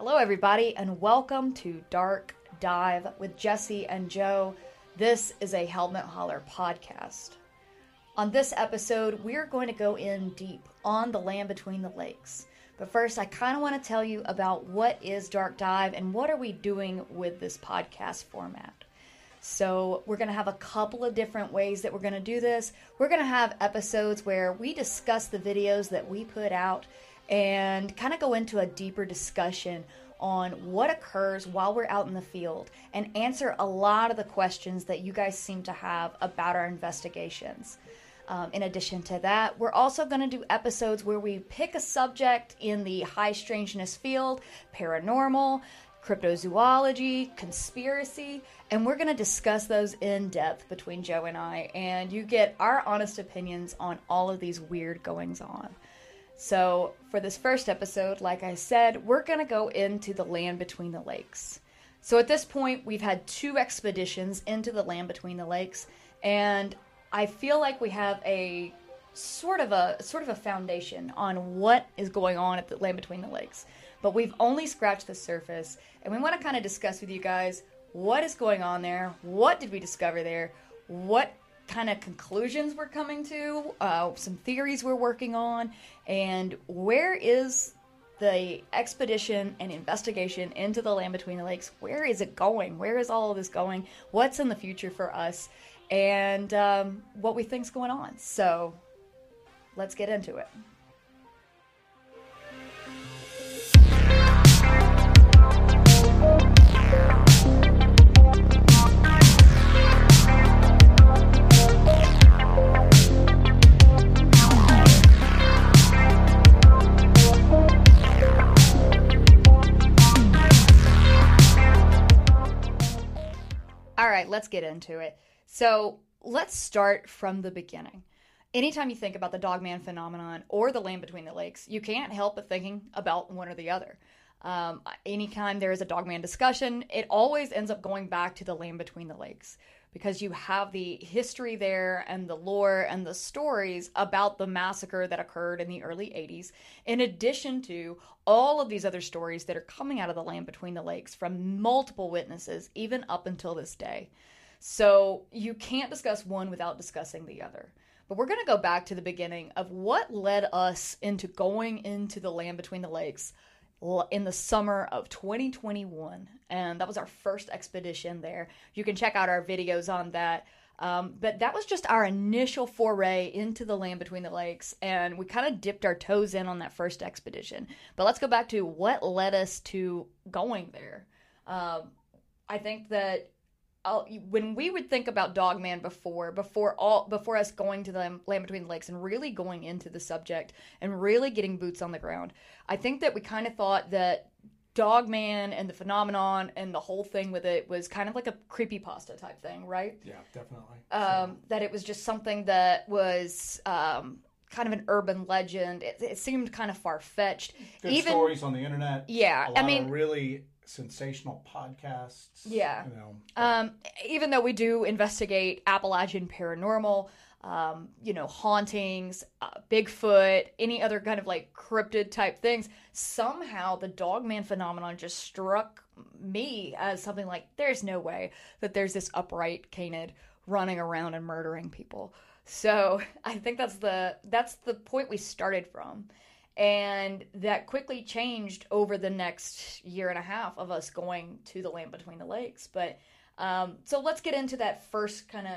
Hello, everybody, and welcome to Dark Dive with Jessi and Joe. This is a Hellbent Holler podcast. On this episode, we're going to go in deep on the land between the lakes. But first, I kind of want to tell you about what is Dark Dive and what are we doing with this podcast format. So, we're going to have a couple of different ways that we're going to do this. We're going to have episodes where we discuss the videos that we put out and kind of go into a deeper discussion on what occurs while we're out in the field and answer a lot of the questions that you guys seem to have about our investigations. Um, in addition to that, we're also going to do episodes where we pick a subject in the high strangeness field, paranormal, cryptozoology, conspiracy, and we're going to discuss those in depth between Joe and I, and you get our honest opinions on all of these weird goings on. So, for this first episode, like I said, we're going to go into the land between the lakes. So, at this point, we've had two expeditions into the land between the lakes, and I feel like we have a sort of a sort of a foundation on what is going on at the land between the lakes. But we've only scratched the surface, and we want to kind of discuss with you guys what is going on there, what did we discover there, what kind of conclusions we're coming to, uh, some theories we're working on, and where is the expedition and investigation into the land between the lakes? Where is it going? Where is all of this going? What's in the future for us? And um, what we think's going on. So let's get into it. Right, let's get into it. So let's start from the beginning. Anytime you think about the dogman phenomenon or the land between the lakes, you can't help but thinking about one or the other. Um, anytime there is a dogman discussion, it always ends up going back to the land between the lakes because you have the history there and the lore and the stories about the massacre that occurred in the early 80s, in addition to all of these other stories that are coming out of the land between the lakes from multiple witnesses, even up until this day. So you can't discuss one without discussing the other. But we're going to go back to the beginning of what led us into going into the land between the lakes in the summer of 2021 and that was our first expedition there. You can check out our videos on that. Um, but that was just our initial foray into the land between the lakes and we kind of dipped our toes in on that first expedition. But let's go back to what led us to going there. Um, i think that I'll, when we would think about Dogman before, before all, before us going to the land between the lakes and really going into the subject and really getting boots on the ground, I think that we kind of thought that Dogman and the phenomenon and the whole thing with it was kind of like a creepy pasta type thing, right? Yeah, definitely. Um, That it was just something that was um, kind of an urban legend. It, it seemed kind of far fetched. Good Even, stories on the internet. Yeah, I mean, really sensational podcasts. Yeah. You know, um, even though we do investigate Appalachian paranormal, um, you know, hauntings, uh, Bigfoot, any other kind of like cryptid type things, somehow the Dogman phenomenon just struck me as something like there's no way that there's this upright canid running around and murdering people. So I think that's the that's the point we started from and that quickly changed over the next year and a half of us going to the land between the lakes but um, so let's get into that first kind of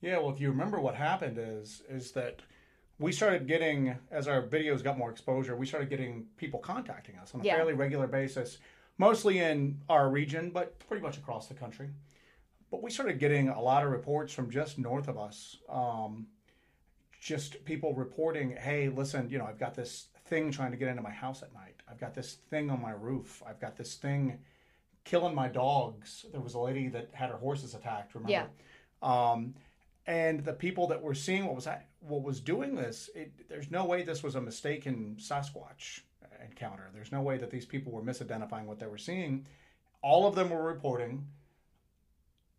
yeah well if you remember what happened is is that we started getting as our videos got more exposure we started getting people contacting us on a Yeah. fairly regular basis mostly in our region but pretty much across the country but we started getting a lot of reports from just north of us um, just people reporting hey listen you know i've got this thing trying to get into my house at night. I've got this thing on my roof. I've got this thing killing my dogs. There was a lady that had her horses attacked remember? Yeah. um, and the people that were seeing what was ha- what was doing this it, there's no way this was a mistaken sasquatch encounter. There's no way that these people were misidentifying what they were seeing. All of them were reporting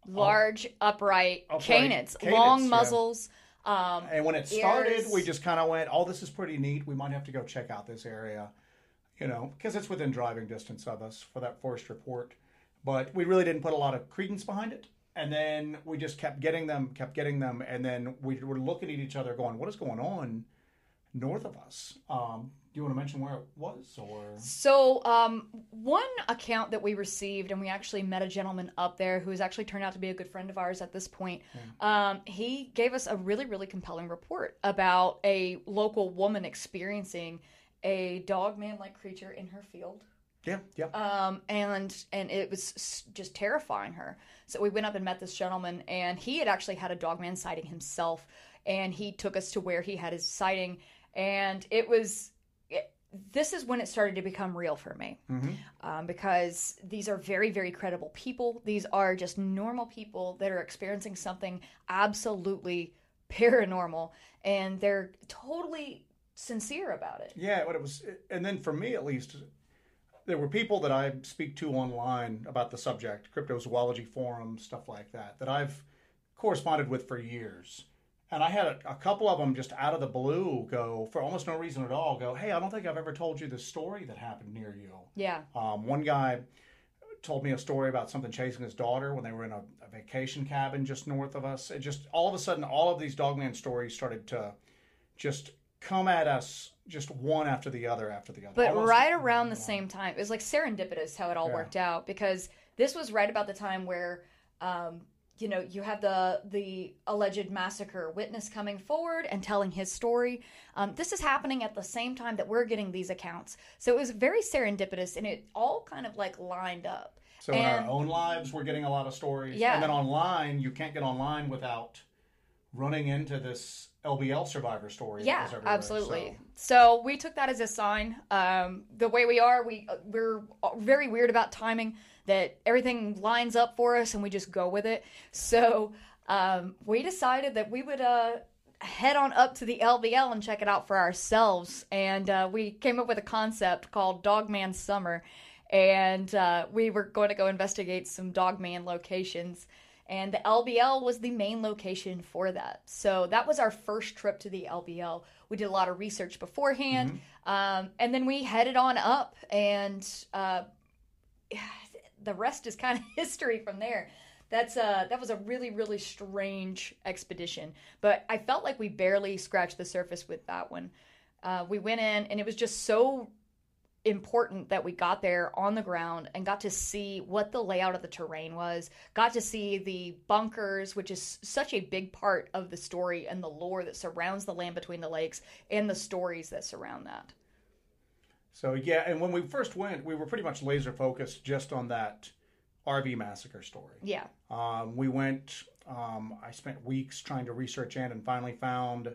large upright, Upright canids, canids, long yeah. muzzles um, And when it started, we just kind of went, "Oh, this is pretty neat. We might have to go check out this area." you know, because it's within driving distance of us for that forest report. But we really didn't put a lot of credence behind it. And then we just kept getting them, kept getting them, and then we were looking at each other, going, "What is going on north of us?" Um, you want to mention where it was, or So, um, one account that we received, and we actually met a gentleman up there who has actually turned out to be a good friend of ours at this point. Um, he gave us a really, really compelling report about a local woman experiencing a dog man like creature in her field. yeah, yeah, um, and and it was just terrifying her. So we went up and met this gentleman, and he had actually had a dogman sighting himself, and he took us to where he had his sighting, and it was. This is when it started to become real for me, um, because these are very, very credible people. These are just normal people that are experiencing something absolutely paranormal, and they're totally sincere about it. yeah. But it was, and then for me at least, there were people that I speak to online about the subject, cryptozoology forums, stuff like that, that I've corresponded with for years. And I had a, a couple of them just out of the blue go, for almost no reason at all, go, Hey, I don't think I've ever told you this story that happened near you. Yeah, Um, one guy told me a story about something chasing his daughter when they were in a, a vacation cabin just north of us. It just all of a sudden, all of these dogman stories started to just come at us, just one after the other after the other. But Almost- right around the same time, it was like serendipitous how it all Yeah. worked out because this was right about the time where, um, you know, you have the the alleged massacre witness coming forward and telling his story. Um, this is happening at the same time that we're getting these accounts, so it was very serendipitous and it all kind of like lined up. So in our own lives, we're getting a lot of stories. Yeah. And then online, you can't get online without running into this LBL survivor story. Yeah, absolutely. So- So. we took that as a sign. Um, the way we are, we we're very weird about timing. That everything lines up for us, and we just go with it. So um, we decided that we would uh, head on up to the LBL and check it out for ourselves. And uh, we came up with a concept called Dogman Summer, and uh, we were going to go investigate some Dogman locations and the LBL was the main location for that. So that was our first trip to the LBL. We did a lot of research beforehand, um, and then we headed on up, and uh, the rest is kind of history from there. That's uh that was a really really strange expedition, but I felt like we barely scratched the surface with that one. Uh, we went in, and it was just so important that we got there on the ground and got to see what the layout of the terrain was, got to see the bunkers, which is such a big part of the story and the lore that surrounds the land between the lakes and the stories that surround that. So yeah, and when we first went, we were pretty much laser focused just on that RV massacre story. Yeah. Um, we went. Um, I spent weeks trying to research in, and finally found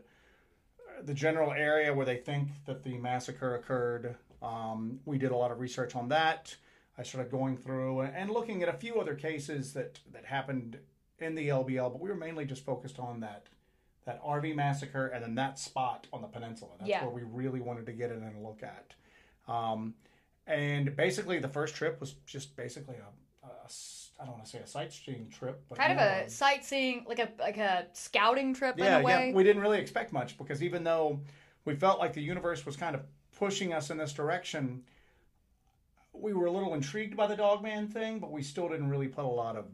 the general area where they think that the massacre occurred. Um, we did a lot of research on that. I started going through and looking at a few other cases that that happened in the LBL, but we were mainly just focused on that that RV massacre and then that spot on the peninsula. That's Yeah. where we really wanted to get in and look at. Um, and basically, the first trip was just basically a, a I don't want to say a sightseeing trip, but Kind of more a sightseeing, like a like a scouting trip yeah, in a way. yeah. We didn't really expect much because even though we felt like the universe was kind of pushing us in this direction, we were a little intrigued by the Dogman thing, but we still didn't really put a lot of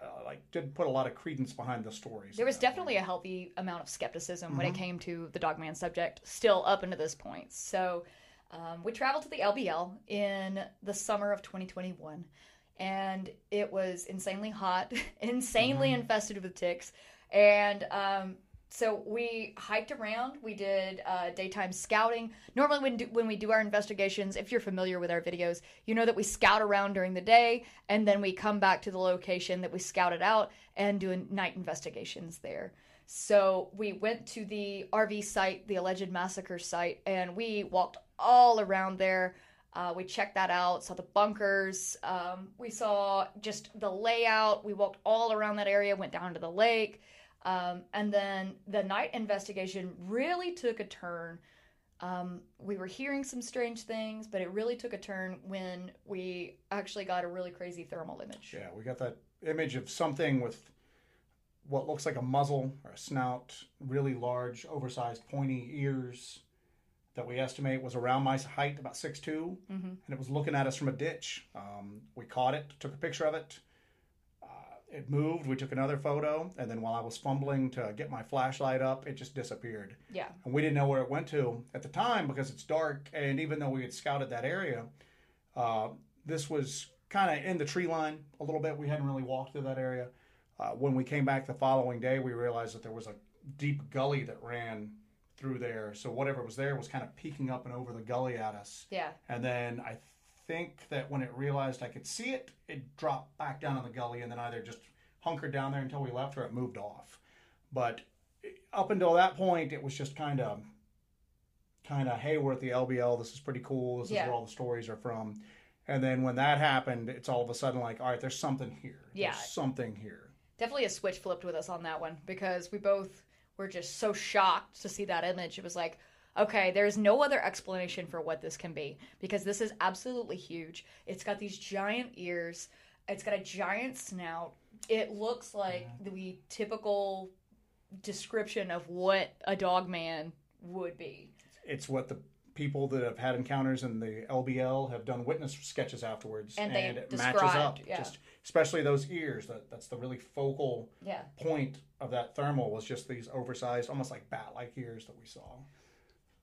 uh, like didn't put a lot of credence behind the stories. there was definitely a healthy amount of skepticism when it Mm-hmm. came to the Dogman subject, still up into this point. So um, we traveled to the LBL in the summer of 2021, and it was insanely hot, insanely Mm-hmm. infested with ticks, and um, so we hiked around. We did uh, daytime scouting. Normally, when do, when we do our investigations, if you're familiar with our videos, you know that we scout around during the day, and then we come back to the location that we scouted out and do night investigations there. So we went to the RV site, the alleged massacre site, and we walked all around there. Uh, we checked that out, saw the bunkers. Um, we saw just the layout. We walked all around that area, went down to the lake. Um, and then the night investigation really took a turn. Um, we were hearing some strange things, but it really took a turn when we actually got a really crazy thermal image. Yeah, we got that image of something with what looks like a muzzle or a snout, really large, oversized, pointy ears that we estimate was around my height, about 6'2", and it was looking at us from a ditch. Um, we caught it, took a picture of it. It moved. We took another photo, and then while I was fumbling to get my flashlight up, it just disappeared. Yeah. And we didn't know where it went to at the time because it's dark. And even though we had scouted that area, uh, this was kind of in the tree line a little bit. We hadn't really walked through that area. Uh, when we came back the following day, we realized that there was a deep gully that ran through there. So whatever was there was kind of peeking up and over the gully at us. Yeah. And then I think that when it realized I could see it, it dropped back down in the gully and then either just hunkered down there until we left or it moved off. But up until that point, it was just kind of, kind of, hey, we're at the LBL. This is pretty cool. This Yeah. is where all the stories are from. And then when that happened, it's all of a sudden like, all right, there's something here. Yeah. There's something here. Definitely a switch flipped with us on that one because we both were just so shocked to see that image. It was like, okay, there's no other explanation for what this can be because this is absolutely huge. It's got these giant ears, it's got a giant snout. It looks like the typical description of what a dog man would be. It's what the people that have had encounters in the LBL have done witness sketches afterwards, And they it matches up. yeah. Just especially those ears. That that's the really focal Yeah. point of that thermal was just these oversized, almost like bat-like ears that we saw.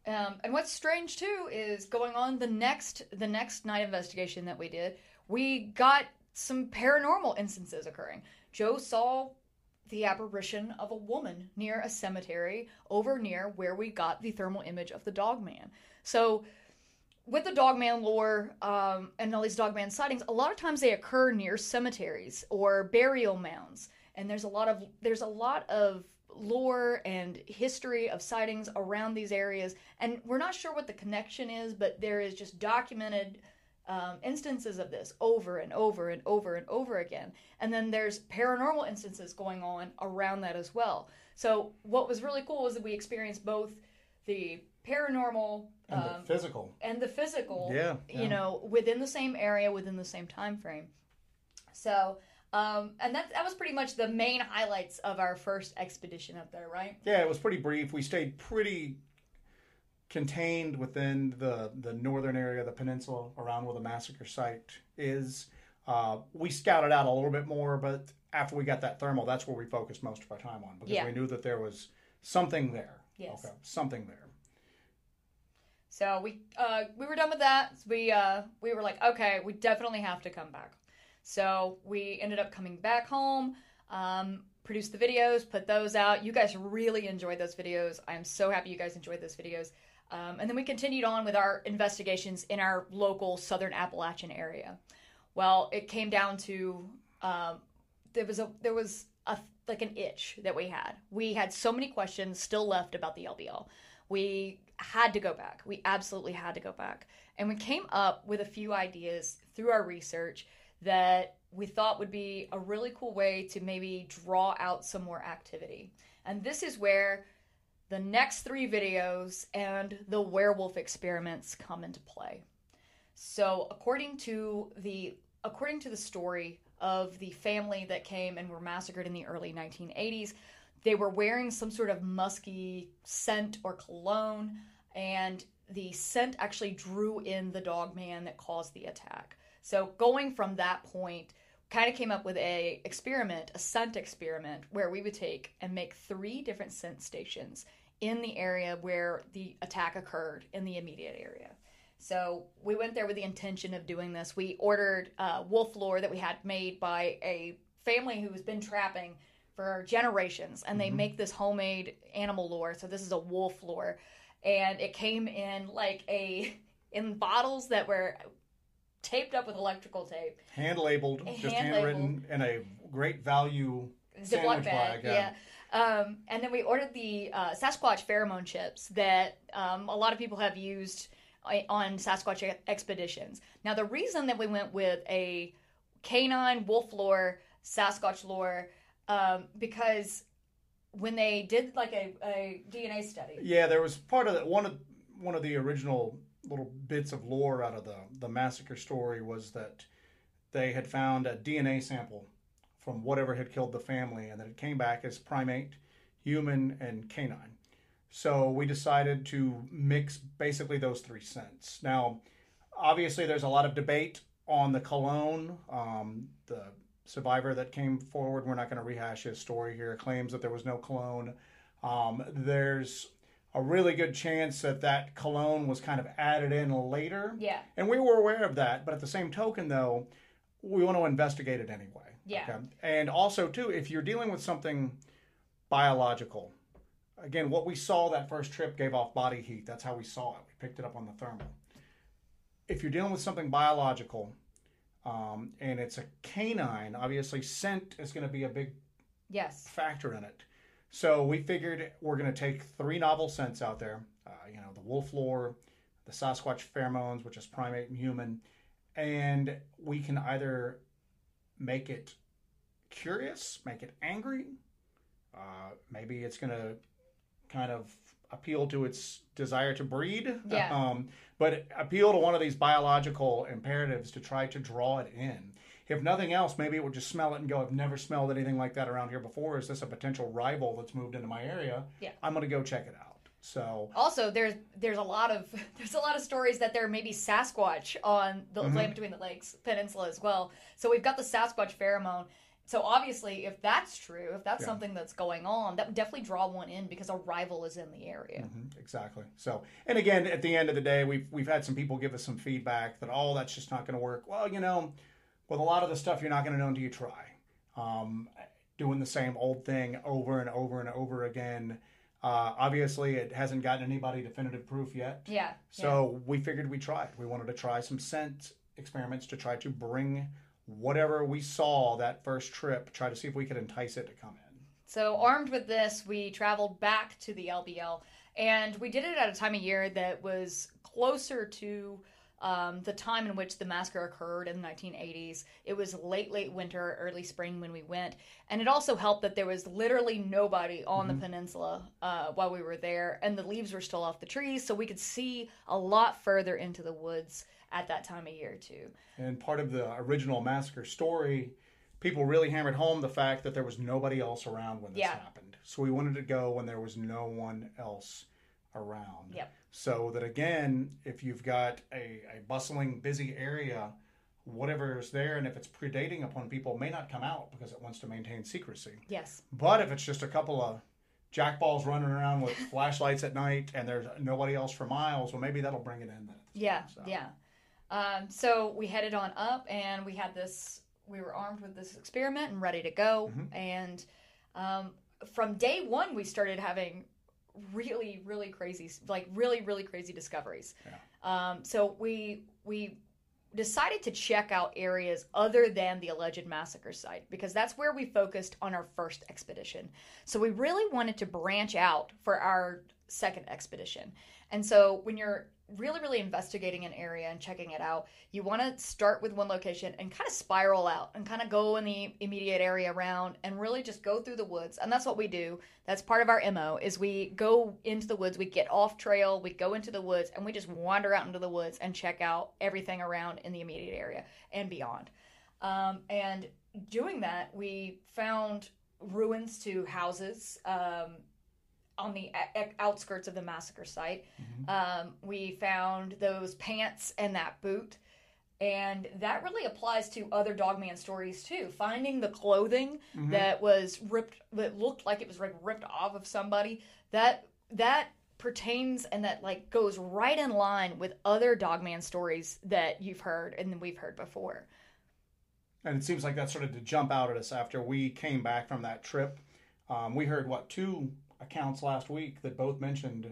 Um, and what's strange too is going on the next the next night investigation that we did, we got some paranormal instances occurring. Joe saw the apparition of a woman near a cemetery over near where we got the thermal image of the dog man. So with the dogman lore um, and all these dogman sightings, a lot of times they occur near cemeteries or burial mounds, and there's a lot of there's a lot of lore and history of sightings around these areas, and we're not sure what the connection is, but there is just documented um, instances of this over and over and over and over again. And then there's paranormal instances going on around that as well. So what was really cool was that we experienced both the paranormal And um, the physical. and the physical Yeah, yeah. you know within the same area within the same time frame so um, and that that was pretty much the main highlights of our first expedition up there right Yeah, it was pretty brief. We stayed pretty contained within the the northern area of the peninsula around where the massacre site is. Uh, we scouted out a little bit more, but after we got that thermal, that's where we focused most of our time on because Yeah. we knew that there was something there. Yes. Okay, something there. so we uh, we were done with that we uh, we were like okay we definitely have to come back so we ended up coming back home um, produced the videos put those out. You guys really enjoyed those videos. I'm so happy you guys enjoyed those videos. Um, and then we continued on with our investigations in our local southern appalachian area. Well it came down to um, there was a there was a like an itch that we had. We had so many questions still left about the lbl we had to go back. We absolutely had to go back. And we came up with a few ideas through our research that we thought would be a really cool way to maybe draw out some more activity and this is where the next three videos and the werewolf experiments come into play so according to the according to the story of the family that came and were massacred in the early 1980s, they were wearing some sort of musky scent or cologne, and the scent actually drew in the dog man that caused the attack. So going from that point, kind of came up with a experiment, a scent experiment, where we would take and make three different scent stations in the area where the attack occurred in the immediate area. So we went there with the intention of doing this. We ordered uh, wolf lure that we had made by a family who's been trapping for generations, and they make this homemade animal lure. So this is a wolf lure, and it came in like a in bottles that were taped up with electrical tape, Hand labeled, just handwritten in a great value Ziploc bag, yeah. Um, and then we ordered the uh, Sasquatch pheromone chips that um, a lot of people have used on Sasquatch expeditions. Now, the reason that we went with a canine wolf lure, Sasquatch lure, um, because when they did like a, a DNA study, Yeah, there was part of that. One of one of the original little bits of lore out of the the massacre story was that they had found a DNA sample from whatever had killed the family, and that it came back as primate, human, and canine. So we decided to mix basically those three scents. Now, obviously, there's a lot of debate on the cologne. Um, the survivor that came forward, we're not going to rehash his story here, claims that there was no cologne. Um, there's a really good chance that that cologne was kind of added in later. Yeah. And we were aware of that, but at the same token, though, we want to investigate it anyway. Yeah. Okay? And also, too, if you're dealing with something biological, again, what we saw that first trip gave off body heat. That's how we saw it. We picked it up on the thermal. If you're dealing with something biological, um, and it's a canine, obviously scent is going to be a big Yes. factor in it. So we figured we're going to take three novel scents out there. Uh, you know, the wolf lure, the Sasquatch pheromones, which is primate and human, and we can either make it curious, make it angry. Uh, maybe it's going to kind of appeal to its desire to breed. Yeah. Um, but appeal to one of these biological imperatives to try to draw it in. If nothing else, maybe it would just smell it and go, I've never smelled anything like that around here before. Is this a potential rival that's moved into my area? Yeah. I'm going to go check it out. So, Also, there's there's a lot of there's a lot of stories that there may be Sasquatch on the Mhm. Land Between the Lakes Peninsula as well. So we've got the Sasquatch pheromone. So obviously, if that's true, if that's Yeah. something that's going on, that would definitely draw one in because a rival is in the area. Mhm, exactly. So, and again, at the end of the day, we've we've had some people give us some feedback that oh, that's just not going to work. Well, you know, with a lot of the stuff, you're not going to know until you try. Um, doing the same old thing over and over and over again. Uh, obviously, it hasn't gotten anybody definitive proof yet. Yeah. yeah. So we figured we tried. We wanted to try some scent experiments to try to bring whatever we saw that first trip, try to see if we could entice it to come in. So, armed with this, we traveled back to the LBL, and we did it at a time of year that was closer to um, the time in which the massacre occurred in the 1980s. It was late, late winter, early spring when we went, and it also helped that there was literally nobody on the peninsula uh, while we were there, and the leaves were still off the trees, so we could see a lot further into the woods at that time of year, too. And part of the original massacre story, people really hammered home the fact that there was nobody else around when this Yeah. happened. So we wanted to go when there was no one else around. Yep. So that again, if you've got a, a bustling, busy area, whatever is there, and if it's predating upon people, may not come out because it wants to maintain secrecy. Yes. But if it's just a couple of jackballs running around with flashlights at night and there's nobody else for miles, well, maybe that'll bring it in then. Yeah, So- yeah. Um, so we headed on up, and we had this. We were armed with this experiment and ready to go. Mhm. And um, from day one, we started having really, really crazy, like really, really crazy discoveries. Um, so we we decided to check out areas other than the alleged massacre site because that's where we focused on our first expedition. So we really wanted to branch out for our second expedition. And so when you're really, really investigating an area and checking it out, you want to start with one location and kind of spiral out and kind of go in the immediate area around and really just go through the woods. And that's what we do. That's part of our MO is we go into the woods, we get off trail, we go into the woods and we just wander out into the woods and check out everything around in the immediate area and beyond. Um, and doing that, we found ruins to houses um, on the outskirts of the massacre site. Um, we found those pants and that boot. And that really applies to other Dogman stories too. Finding the clothing Mhm. that was ripped, that looked like it was like ripped off of somebody. That that pertains and that like goes right in line with other Dogman stories that you've heard and we've heard before. And it seems like that started to jump out at us after we came back from that trip. Um, we heard what two accounts last week that both mentioned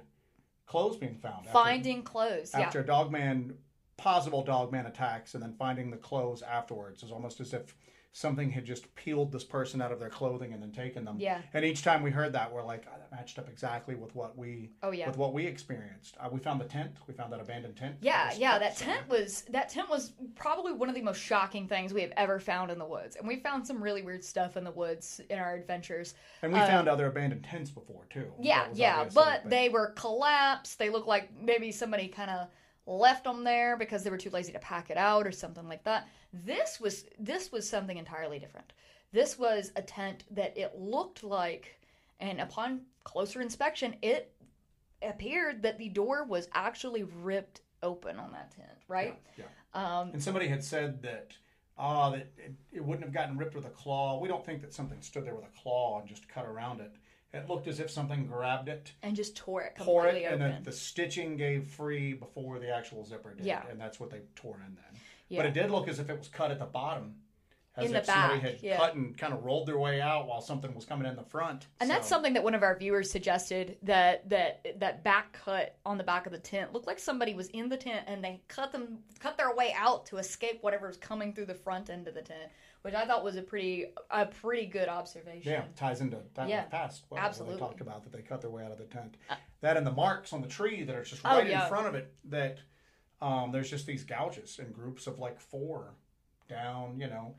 clothes being found. after- Finding clothes, yeah. after dogman possible dogman attacks and then finding the clothes afterwards. is almost as if something had just peeled this person out of their clothing and then taken them. Yeah. And each time we heard that, we're like, oh, that matched up exactly with what we Oh yeah. with what we experienced. Uh, we found the tent. We found that abandoned tent. Yeah, was yeah, that so- tent was that tent was probably one of the most shocking things we have ever found in the woods. And we found some really weird stuff in the woods in our adventures. And we uh, found other abandoned tents before too. Yeah, yeah, but they were collapsed. They looked like maybe somebody kind of left them there because they were too lazy to pack it out or something like that. This was this was something entirely different. This was a tent that it looked like and upon closer inspection it appeared that the door was actually ripped open on that tent, right? Yeah. Um, And somebody had said that, ah, that it, it wouldn't have gotten ripped with a claw. We don't think that something stood there with a claw and just cut around it. It looked as if something grabbed it, and just tore it tore it, completely and open. the, the stitching gave free before the actual zipper did. Yeah. And that's what they tore in then. Yeah. But it did look as if it was cut at the bottom. As In if the somebody had yeah. cut and kind of rolled their way out while something was coming in the front. And that's something that one of our viewers suggested that that that back cut on the back of the tent looked like somebody was in the tent and they cut them cut their way out to escape whatever's coming through the front end of the tent, which I thought was a pretty a pretty good observation. Yeah, ties into that Yeah, past. Well, absolutely. They talked about that they cut their way out of the tent. that and the marks on the tree that are just Oh, right yeah. in front of it. That um, there's just these gouges in groups of like four down. You know,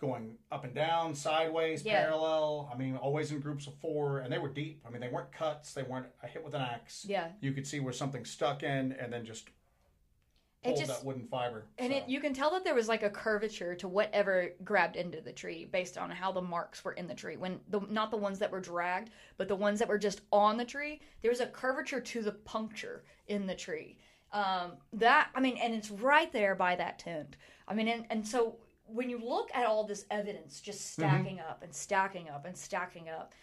going up and down, sideways, Yeah. parallel. I mean, always in groups of four, and they were deep. I mean, they weren't cuts. They weren't a hit with an axe. Yeah. You could see where something stuck in, and then just It just that wooden fiber. And So, it, you can tell that there was like a curvature to whatever grabbed into the tree based on how the marks were in the tree. When the not the ones that were dragged, but the ones that were just on the tree, there was a curvature to the puncture in the tree. Um, that I mean, and it's right there by that tent. I mean, and, and so when you look at all this evidence just stacking up and stacking up and stacking up,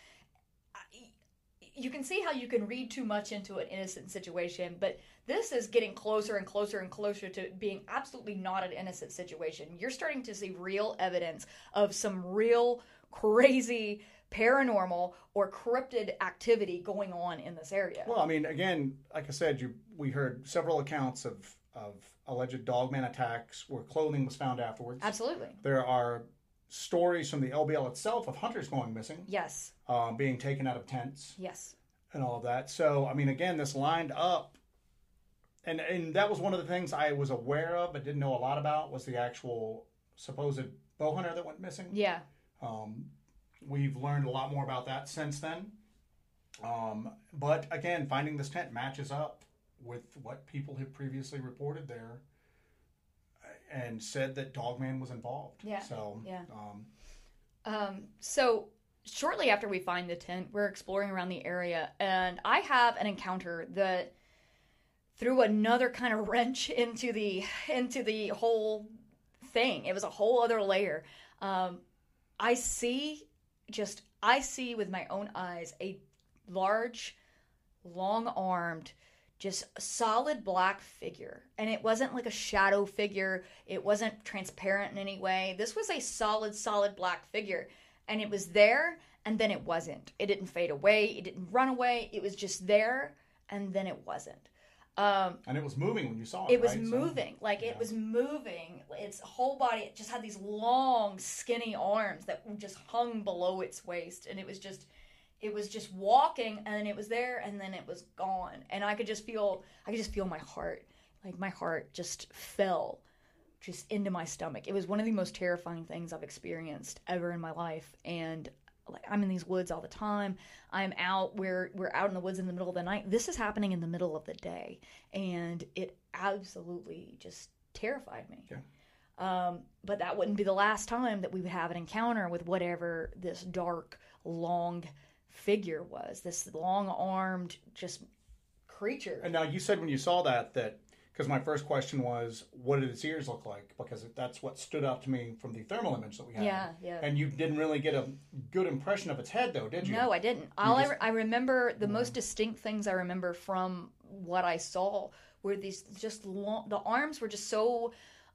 you can see how you can read too much into an innocent situation, but this is getting closer and closer and closer to being absolutely not an innocent situation. You're starting to see real evidence of some real crazy paranormal or cryptid activity going on in this area. Well, I mean, again, like I said, you we heard several accounts of of alleged dogman attacks where clothing was found afterwards. Absolutely. There are stories from the LBL itself of hunters going missing, Yes. um, being taken out of tents, Yes. and all of that. So, I mean, again, this lined up, and and that was one of the things I was aware of but didn't know a lot about was the actual supposed bow hunter that went missing. Yeah. Um, we've learned a lot more about that since then. Um, but again, finding this tent matches up with what people had previously reported there and said that Dogman was involved. Yeah, So, yeah. Um, Um, so shortly after we find the tent, we're exploring around the area, and I have an encounter that threw another kind of wrench into the into the whole thing. It was a whole other layer. Um, I see just I see with my own eyes a large, long-armed, just a solid black figure. And it wasn't like a shadow figure. It wasn't transparent in any way. This was a solid, solid black figure. And it was there and then it wasn't. It didn't fade away. It didn't run away. It was just there and then it wasn't. Um, and it was moving when you saw it. it was right? So- moving like it yeah. was moving its whole body it just had these long skinny arms that just hung below its waist and it was just it was just walking and it was there and then it was gone. And i could just feel i could just feel my heart like my heart just fell just into my stomach. It was one of the most terrifying things i've experienced ever in my life. And like i'm in these woods all the time. I'm out we're we're out in the woods in the middle of the night. This is happening in the middle of the day and it absolutely just terrified me. Yeah. um, but that wouldn't be the last time that we would have an encounter with whatever this dark long figure was this long armed just creature And now you said when you saw that that because my first question was, what did its ears look like? Because that's what stood out to me from the thermal image that we had. Yeah, yeah. And you didn't really get a good impression of its head, though, did you? No, I didn't. All I, re- I remember the most distinct things I remember from what I saw were these just long. The arms were just so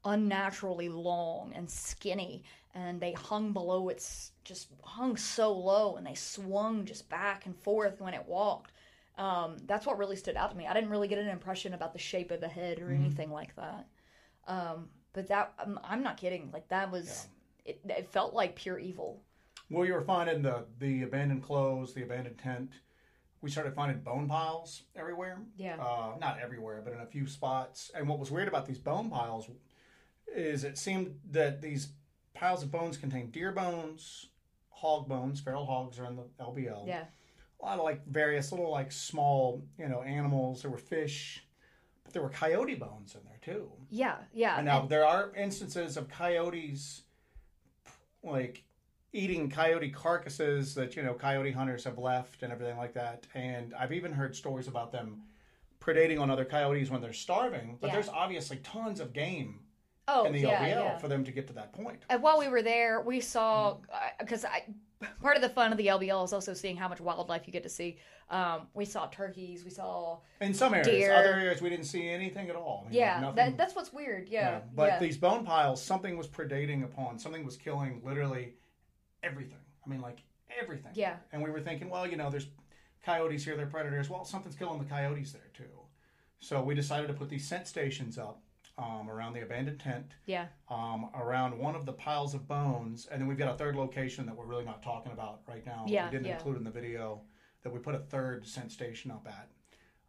unnaturally long and skinny, and they hung below its just hung so low, and they swung just back and forth when it walked. Um, that's what really stood out to me. I didn't really get an impression about the shape of the head or anything like that. Um, but that I'm, I'm not kidding. Like that was. It, it felt like pure evil. Well, you were finding the the abandoned clothes, the abandoned tent. We started finding bone piles everywhere. Yeah. Uh, not everywhere, but in a few spots. And what was weird about these bone piles is it seemed that these piles of bones contained deer bones, hog bones. Feral hogs are in the LBL. Yeah. a lot of like various little like small you know animals there were fish but there were coyote bones in there too Yeah. Yeah. and now there are instances of coyotes like eating coyote carcasses that you know coyote hunters have left and everything like that. And I've even heard stories about them predating on other coyotes when they're starving. But Yeah. there's obviously tons of game Oh, in the yeah, LBL yeah. for them to get to that point. And while we were there, we saw Mm-hmm. because I part of the fun of the LBL is also seeing how much wildlife you get to see. Um, we saw turkeys, we saw In some areas, Deer. other areas we didn't see anything at all. I mean, yeah. That, that's what's weird. Yeah, Yeah, But these bone piles, something was predating upon, something was killing literally everything. I mean, like everything. Yeah. And we were thinking, well, you know, there's coyotes here, they're predators. Well, something's killing the coyotes there too. So we decided to put these scent stations up um, around the abandoned tent, yeah, um, around one of the piles of bones, and then we've got a third location that we're really not talking about right now. Yeah, we didn't yeah. include in the video that we put a third scent station up at.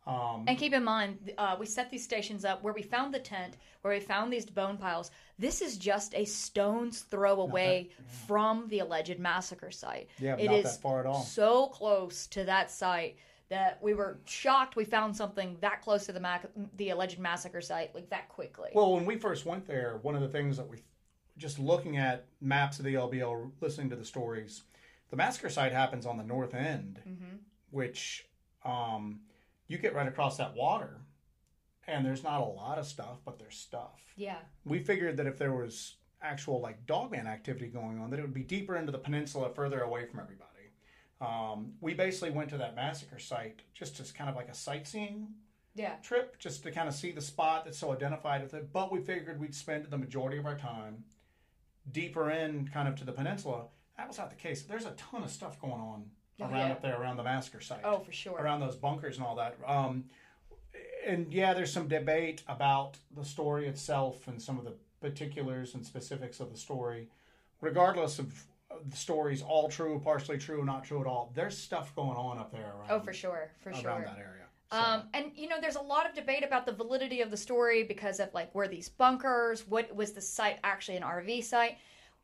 Um, And keep in mind, uh, we set these stations up where we found the tent, where we found these bone piles. This is just a stone's throw away from the alleged massacre site. Yeah, It not is that far at all. So close to that site that we were shocked we found something that close to the mac- the alleged massacre site like that quickly. Well, when we first went there, one of the things that we just looking at maps of the LBL, listening to the stories, the massacre site happens on the north end, which um, you get right across that water, and there's not a lot of stuff, but there's stuff. yeah, We figured that if there was actual like dogman activity going on, that it would be deeper into the peninsula, further away from everybody. Um, we basically went to that massacre site just as kind of like a sightseeing yeah, trip just to kind of see the spot that's so identified with it. But we figured we'd spend the majority of our time deeper in kind of to the peninsula. That was not the case. There's a ton of stuff going on Oh, around yeah. up there around the massacre site. oh for sure. Around those bunkers and all that. Um, and yeah, there's some debate about the story itself and some of the particulars and specifics of the story. Regardless of the story's all true, partially true, not true at all, there's stuff going on up there around, oh for sure, for around sure. that area. So- Um, and you know, there's a lot of debate about the validity of the story because of like where these bunkers, what was the site actually an RV site?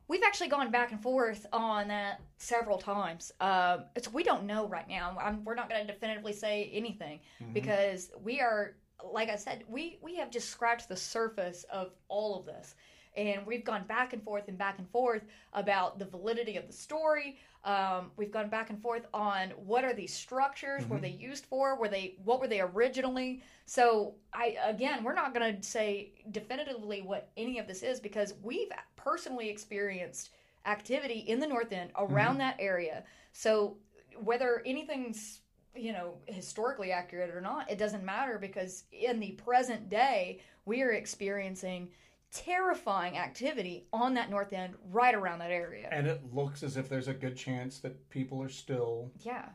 We've actually gone back and forth on that several times. Um, it's we don't know right now. I'm, we're not going to definitively say anything Mm-hmm. because we are, like I said, we we have just scratched the surface of all of this, and we've gone back and forth and back and forth about the validity of the story. Um, we've gone back and forth on what are these structures? Were they used for? Were they what were they originally? So I again, we're not going to say definitively what any of this is because we've personally experienced activity in the North End around that area. So whether anything's you know historically accurate or not, it doesn't matter because in the present day we are experiencing terrifying activity on that north end right around that area. And it looks as if there's a good chance that people are still Yeah.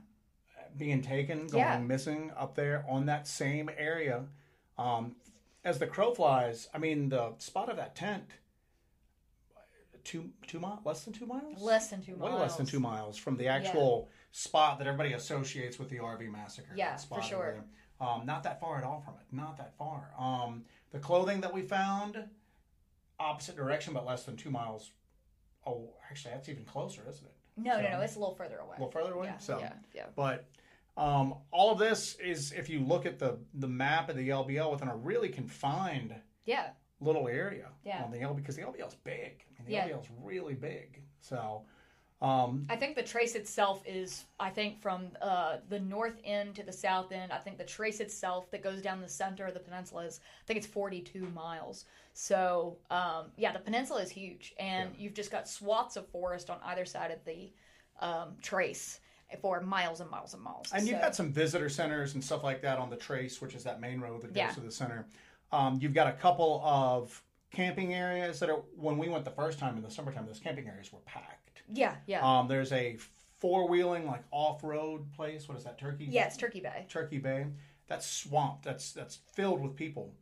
being taken, going Yeah. missing up there on that same area. Um, as the crow flies, I mean, the spot of that tent, two two miles, less than two miles, Less than two way miles. less than two miles from the actual spot that everybody associates with the RV massacre. Yeah, for sure. Um, not that far at all from it. Not that far. Um, the clothing that we found, opposite direction, but less than two miles. Oh, actually, that's even closer, isn't it? No, no, no. It's a little further away. A little further away. Yeah, so, yeah, yeah. but um, all of this is, if you look at the the map of the LBL within a really confined Yeah. little area Yeah. on the LBL because the LBL is big. I mean, the Yeah. LBL is really big. So, um, I think the trace itself is, I think, from uh, the north end to the south end. I think the trace itself that goes down the center of the peninsula is, I think it's 42 miles. So, um, yeah, the peninsula is huge, and you've just got swaths of forest on either side of the um, trace for miles and miles and miles. and you've got some visitor centers and stuff like that on the Trace, which is that main road that goes Yeah. to the center. Um, you've got a couple of camping areas that are. When we went the first time in the summertime, those camping areas were packed. Yeah, yeah, Um, there's a four wheeling like off road place. What is that? Turkey. yeah. It's Turkey Bay. Turkey Bay. That's swamped. That's that's filled with people.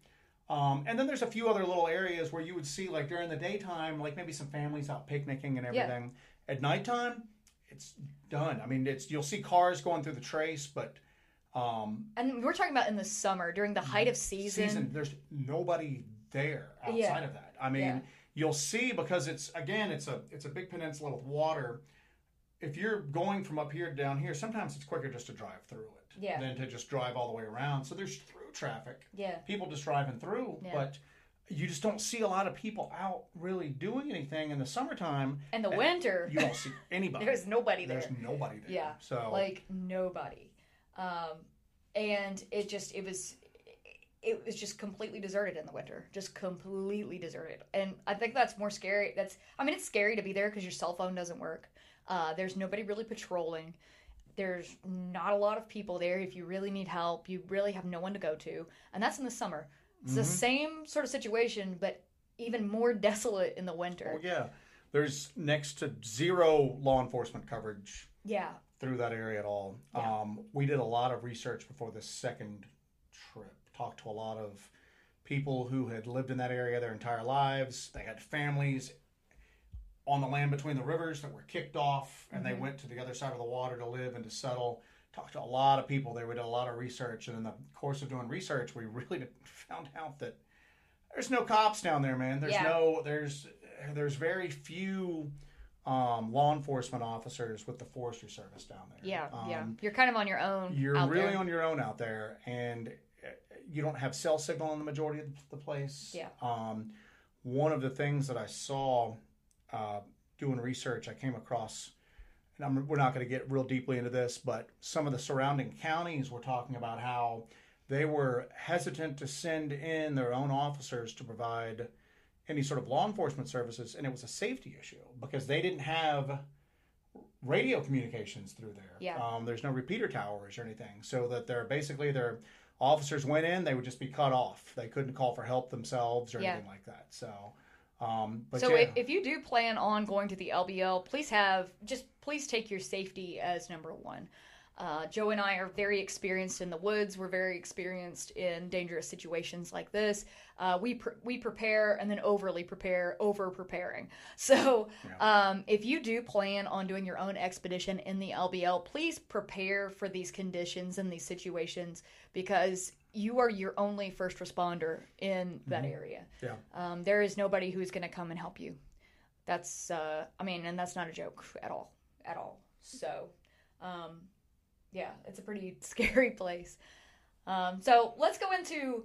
Um, and then there's a few other little areas where you would see like during the daytime, like maybe some families out picnicking and Yeah. everything. At nighttime, it's done. I mean, it's you'll see cars going through the trace, but um, And we're talking about in the summer during the height of season. season there's nobody there outside Yeah. of that. I mean, Yeah. You'll see because it's again it's a it's a big peninsula with water. If you're going from up here to down here, sometimes it's quicker just to drive through it Yeah. than to just drive all the way around. So there's through traffic Yeah. people just driving through. Yeah. But you just don't see a lot of people out really doing anything in the summertime. In the And winter, You don't see anybody. there's nobody there. There's nobody there. Yeah, So like nobody. Um, and it just it was it was just completely deserted in the winter, just completely deserted. And I think that's more scary. That's I mean, it's scary to be there because your cell phone doesn't work. Uh, there's nobody really patrolling. There's not a lot of people there. If you really need help, you really have no one to go to, and that's in the summer. It's the same sort of situation, but even more desolate in the winter. Well, yeah, there's next to zero law enforcement coverage Yeah, through that area at all. Yeah. Um, we did a lot of research before this second. Talked to a lot of people who had lived in that area their entire lives. They had families on the land between the rivers that were kicked off, and they went to the other side of the water to live and to settle. Talked to a lot of people there. We did a lot of research, and in the course of doing research, we really found out that there's no cops down there, man. There's Yeah. no there's there's very few um, law enforcement officers with the Forestry Service down there. yeah, yeah. Um, You're kind of on your own. You're really there. on your own out there, and you don't have cell signal in the majority of the place. Yeah. Um, one of the things that I saw uh, doing research, I came across, and I'm, we're not going to get real deeply into this, but some of the surrounding counties were talking about how they were hesitant to send in their own officers to provide any sort of law enforcement services, and it was a safety issue because they didn't have radio communications through there. Yeah. Um, there's no repeater towers or anything, so that they're basically their officers went in, they would just be cut off. They couldn't call for help themselves or Yeah. anything like that. So, um, but so yeah, if, if you do plan on going to the LBL, please have just please take your safety as number one. Uh, Joe and I are very experienced in the woods. We're very experienced in dangerous situations like this. Uh, we we prepare and then overly prepare, over preparing. So um, if you do plan on doing your own expedition in the LBL, please prepare for these conditions and these situations because you are your only first responder in that area. yeah, Um, there is nobody who's going to come and help you. That's, uh, I mean, and that's not a joke at all, at all. So, um, yeah, it's a pretty scary place. Um, so let's go into,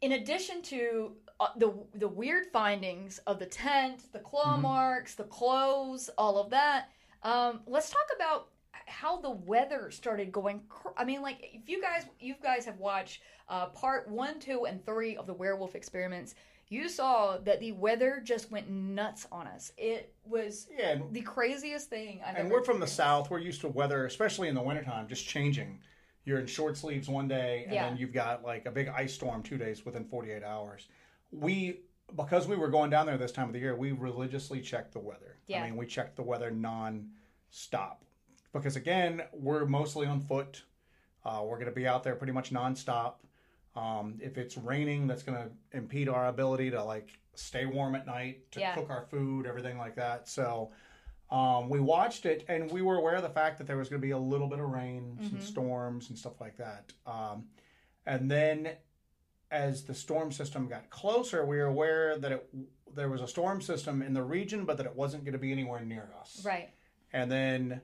in addition to uh, the the weird findings of the tent, the claw marks, the clothes, all of that. Um, let's talk about how the weather started going. Cr- I mean, like if you guys you guys have watched uh, part one, two, and three of the werewolf experiments, you saw that the weather just went nuts on us. It was yeah. The craziest thing I've and we're from the south. We're used to weather, especially in the wintertime, just changing. You're in short sleeves one day, and Yeah. then you've got like a big ice storm two days within 48 hours. We, because we were going down there this time of the year, we religiously checked the weather. Yeah. I mean, we checked the weather non-stop because again, we're mostly on foot. Uh, we're going to be out there pretty much nonstop. Um, if it's raining, that's going to impede our ability to like stay warm at night, to Yeah. cook our food, everything like that. So um, we watched it, and we were aware of the fact that there was going to be a little bit of rain, some storms, and stuff like that. Um, and then, as the storm system got closer, we were aware that it there was a storm system in the region, but that it wasn't going to be anywhere near us. right. And then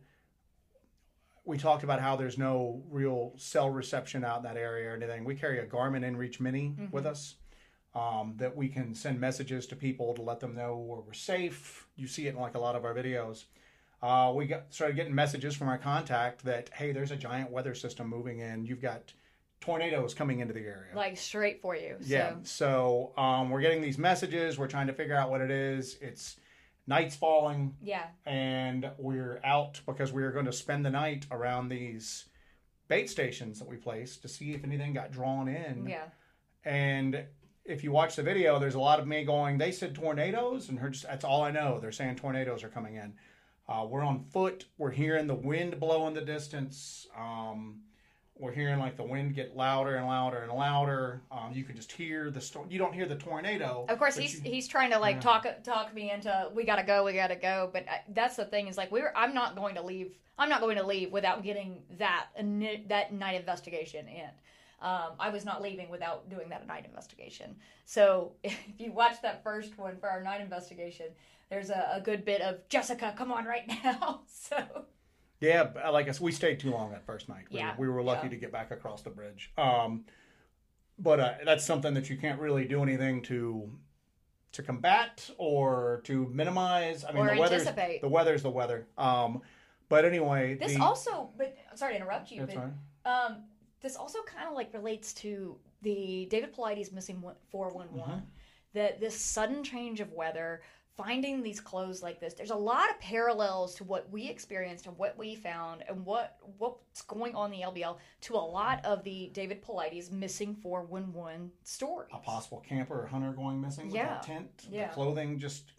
we talked about how there's no real cell reception out in that area or anything. We carry a Garmin InReach Mini with us um, that we can send messages to people to let them know where we're safe. You see it in like a lot of our videos. Uh, we got started getting messages from our contact that hey, there's a giant weather system moving in. You've got tornadoes coming into the area. Like straight for you. So. Yeah. So um, we're getting these messages. We're trying to figure out what it is. It's night's falling Yeah. and we're out because we are going to spend the night around these bait stations that we placed to see if anything got drawn in. Yeah. And if you watch the video, there's a lot of me going, they said tornadoes, and her just, that's all I know. They're saying tornadoes are coming in. Uh, we're on foot. We're hearing the wind blow in the distance. Um, we're hearing like the wind get louder and louder and louder. Um, you can just hear the storm. You don't hear the tornado. Of course, he's you- he's trying to like talk talk me into we gotta go, we gotta go. But I, that's the thing is like we're I'm not going to leave. I'm not going to leave without getting that that night investigation in. Um, I was not leaving without doing that night investigation. So if you watch that first one for our night investigation, there's a, a good bit of Jessica, come on right now. so Yeah, like I said, we stayed too long that first night. We, Yeah, we were lucky yeah. to get back across the bridge. Um, but uh, that's something that you can't really do anything to to combat or to minimize. I mean, Or the weather's anticipate. the weather's the weather. Um, but anyway, This the, also, but sorry to interrupt you, That's but fine. um, this also kind of like relates to the David Paulides missing four one Mm-hmm. one. That this sudden change of weather, finding these clothes like this, there's a lot of parallels to what we experienced and what we found and what what's going on in the LBL to a lot of the David Paulides missing four one one story a possible camper or hunter going missing with Yeah. tent, Yeah. the clothing just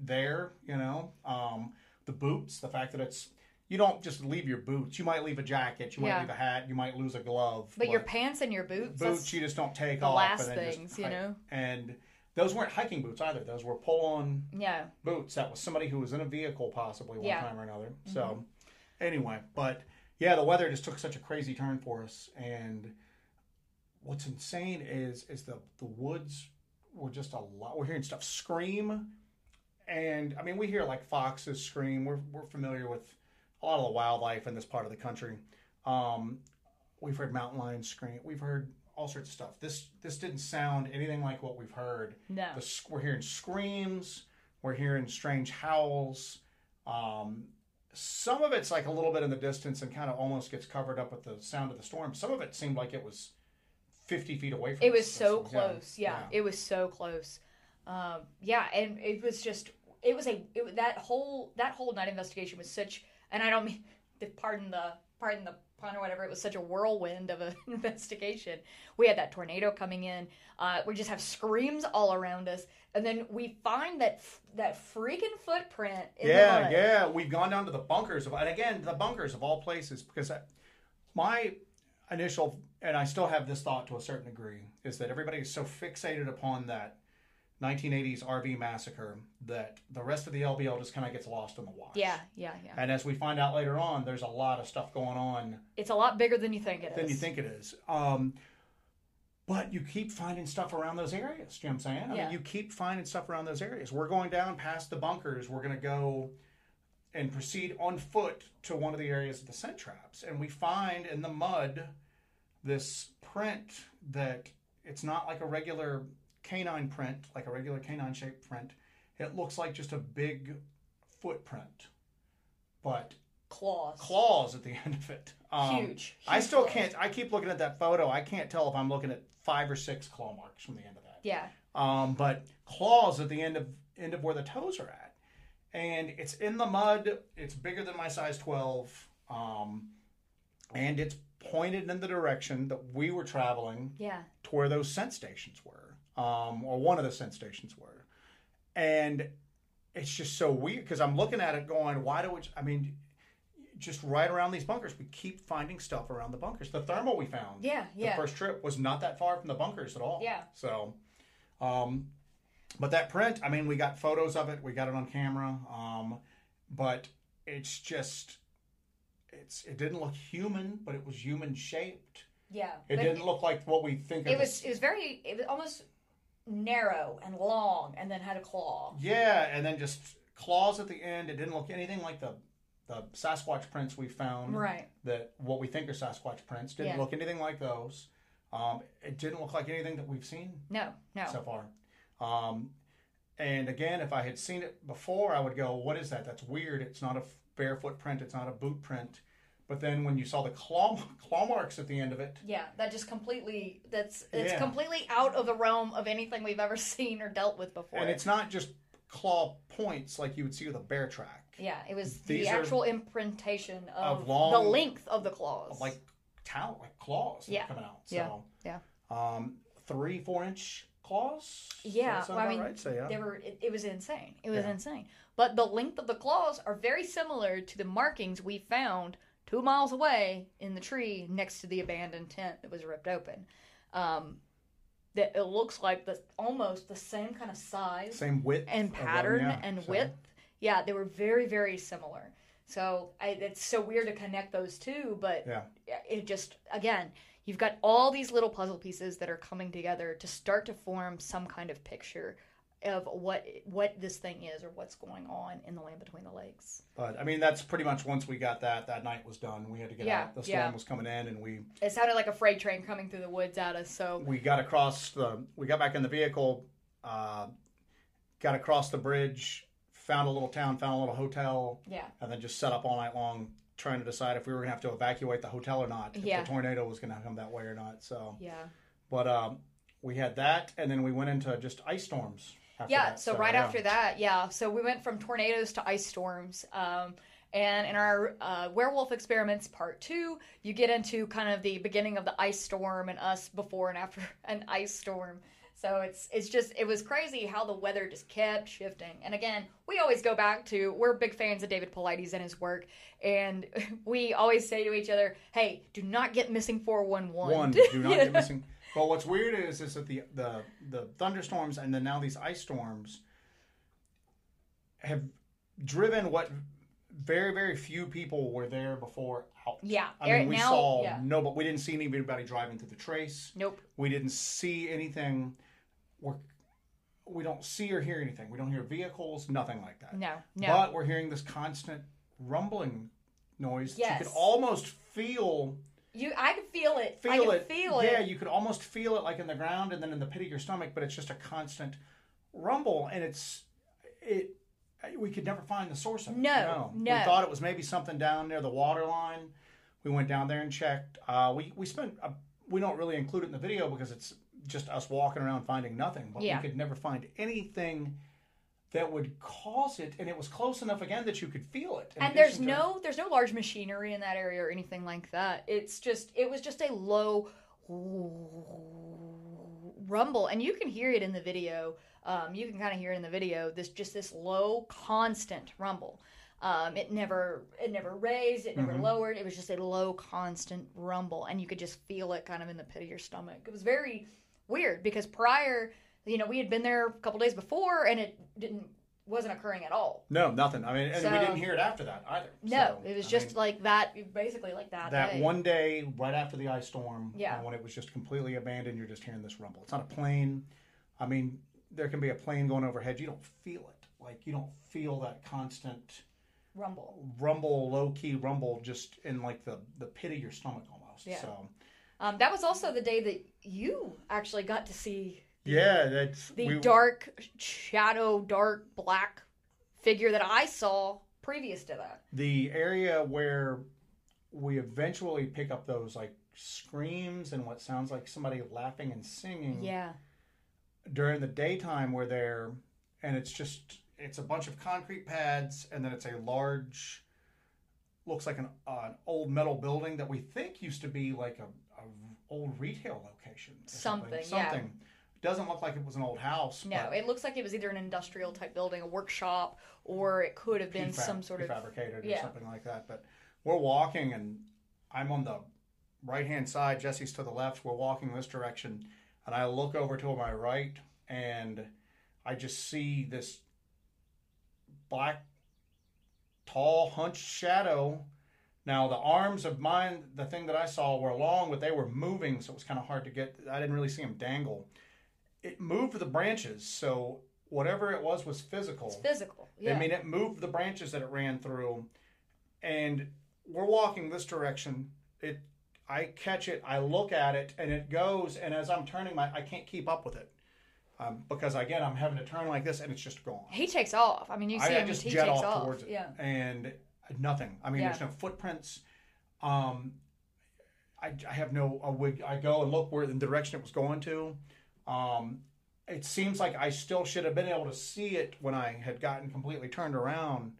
there, you know, um, the boots, the fact that it's you don't just leave your boots. You might leave a jacket, you might Yeah. leave a hat, you might lose a glove, But your pants and your boots, boots you just don't take the off. last then just things, you know? And those weren't hiking boots either. Those were pull-on yeah, boots. That was somebody who was in a vehicle possibly one Yeah. Mm-hmm. time or another. So anyway, but yeah, the weather just took such a crazy turn for us. And what's insane is is the the woods were just a lot. We're hearing stuff scream, and I mean we hear like foxes scream. We're we're familiar with a lot of the wildlife in this part of the country. Um, we've heard mountain lions scream. We've heard all sorts of stuff. This this didn't sound anything like what we've heard no, the, we're hearing screams we're hearing strange howls um, some of it's like a little bit in the distance and kind of almost gets covered up with the sound of the storm some of it seemed like it was 50 feet away from It us. was so Yeah. close. Yeah, it was so close. Um, yeah, and it was just it was a it, was- that whole that whole night investigation was such, and I don't mean the pardon the pardon the or whatever. It was such a whirlwind of an investigation. We had that tornado coming in. Uh, we just have screams all around us, and then we find that f- that freaking footprint. In yeah yeah we've gone down to the bunkers of and again the bunkers of all places because I, my initial and i still have this thought to a certain degree is that everybody is so fixated upon that 1980s rv massacre that the rest of the lbl just kind of gets lost in the wash Yeah, yeah, yeah. and as we find out later on there's a lot of stuff going on It's a lot bigger than you think it is. than you think it is um, but you keep finding stuff around those areas. You know what I'm saying? I Yeah. mean, you keep finding stuff around those areas. We're going down past the bunkers. We're going to go and proceed on foot to one of the areas of the scent traps. And we find in the mud this print that it's not like a regular canine print, like a regular canine shaped print. It looks like just a big footprint, but Claws. claws at the end of it. Um, Huge, I still claws. can't. I keep looking at that photo. I can't tell if I'm looking at five or six claw marks from the end of that. Yeah. Um, but claws at the end of end of where the toes are at, and it's in the mud. It's bigger than my size twelve, um, and it's pointed in the direction that we were traveling Yeah. to where those scent stations were, um, or one of the scent stations were, and it's just so weird because I'm looking at it going, why do we? I mean, just right around these bunkers, we keep finding stuff around the bunkers. The thermal we found, Yeah. the Yeah. first trip was not that far from the bunkers at all. Yeah. So, um, but that print, I mean, we got photos of it, we got it on camera, um, but it's just. It's, it didn't look human, but it was human shaped. Yeah. It didn't look like what we think It as- was. It was very. It was almost narrow and long, and then had a claw. Yeah, and then just claws at the end. It didn't look anything like the the Sasquatch prints we found. Right. That what we think are Sasquatch prints didn't Yeah. look anything like those. Um, it didn't look like anything that we've seen No. No. so far. Um, and again, if I had seen it before, I would go, "What is that? That's weird. It's not a barefoot print. It's not a boot print." But then when you saw the claw claw marks at the end of it, yeah. That just completely. That's. It's Yeah. completely out of the realm of anything we've ever seen or dealt with before. and it's not just claw points like you would see with a bear track. yeah. It was These the actual imprintation of, of long- the length of the claws. like talent, like claws Yeah. coming out. Yeah. So, Yeah. Um, three, four inch claws. Yeah, well, I mean, right? So, yeah. They were. It, it was insane. It was Yeah. insane. But the length of the claws are very similar to the markings we found two miles away in the tree next to the abandoned tent that was ripped open. Um, that it looks like the almost the same kind of size Same width and of them, pattern yeah. and So, width. Yeah, they were very very similar. So I, it's so weird to connect those two, but Yeah. it just again you've got all these little puzzle pieces that are coming together to start to form some kind of picture of what what this thing is or what's going on in the land between the lakes. But I mean, that's pretty much once we got that, that night was done. We had to get Yeah, out. The storm yeah. was coming in, and we It sounded like a freight train coming through the woods at us. So we got across the. We got back in the vehicle, uh, got across the bridge, found a little town, found a little hotel, yeah, and then just set up all night long trying to decide if we were going to have to evacuate the hotel or not. If Yeah. the tornado was going to come that way or not. So, yeah. but um, we had that, and then we went into just ice storms. Yeah, that. so, right yeah. after that, yeah. So we went from tornadoes to ice storms. Um, and in our uh, werewolf experiments part two, you get into kind of the beginning of the ice storm and us before and after an ice storm. So it's it's just it was crazy how the weather just kept shifting. And again, we always go back to we're big fans of David Paulides and his work, and we always say to each other, "Hey, do not get missing four one one. One, do not get missing. But what's weird is is that the the the thunderstorms and then now these ice storms have driven what very very few people were there before out. Yeah, I mean we now- saw yeah. no, but we didn't see anybody driving through the trace. Nope. We didn't see anything. We're, we don't see or hear anything. We don't hear vehicles, nothing like that. No. No. But we're hearing this constant rumbling noise. that You Yes. could almost feel you, I could feel it. I feel could it. Feel it. yeah, you could almost feel it like in the ground and then in the pit of your stomach, but it's just a constant rumble, and it's it. We could never find the source of it. No, We no. thought it was maybe something down near the water line. We went down there and checked. Uh, we we spent. A, we don't really include it in the video because it's just us walking around finding nothing. But Yeah. we could never find anything that would cause it, and it was close enough again that you could feel it. and there's addition to- no there's no large machinery in that area or anything like that. It's just it was just a low rumble. And you can hear it in the video um, you can kind of hear it in the video this just this low constant rumble. Um, it never it never raised it never Mhm. lowered. It was just a low constant rumble and you could just feel it kind of in the pit of your stomach. It was very weird because prior you know we had been there a couple days before and it didn't wasn't occurring at all No, nothing. I mean, and we didn't hear it after that either. no, So, it was I just mean, like that, basically like that. that day. one day right after the ice storm. Yeah. when it was just completely abandoned, you're just hearing this rumble. It's not a plane. I mean, there can be a plane going overhead. You don't feel it. Like you don't feel that constant rumble. rumble, low key rumble, just in like the the pit of your stomach almost. Yeah. So Um, that was also the day that you actually got to see yeah, that's the we- dark shadow, dark black figure that I saw previous to that. the area where we eventually pick up those like screams and what sounds like somebody laughing and singing. Yeah, during the daytime we're there and it's just it's a bunch of concrete pads and then it's a large looks like an, uh, an old metal building that we think used to be like a, a old retail location or Something, yeah. Doesn't look like it was an old house no, it looks like it was either an industrial type building, a workshop, or it could have been some sort of prefabricated or yeah. something like that but we're walking and i'm on the right hand side Jessi's to the left we're walking this direction and i look over to my right and i just see this black tall hunched shadow now the arms of mine the thing that i saw were long but they were moving so it was kind of hard to get i didn't really see them dangle it moved the branches so whatever it was was physical it's physical. Yeah, I mean, it moved the branches that it ran through, and we're walking this direction. It, I catch it, I look at it, and it goes. And as I'm turning, my I can't keep up with it um, because again, I'm having to turn like this, and it's just gone. he takes off. I mean, you see I, I just he jet takes off, off. towards it, Yeah, and nothing. I mean, Yeah. there's no footprints. Um, I, I have no a wig. I go and look where the direction it was going to. Um, it seems like I still should have been able to see it when I had gotten completely turned around,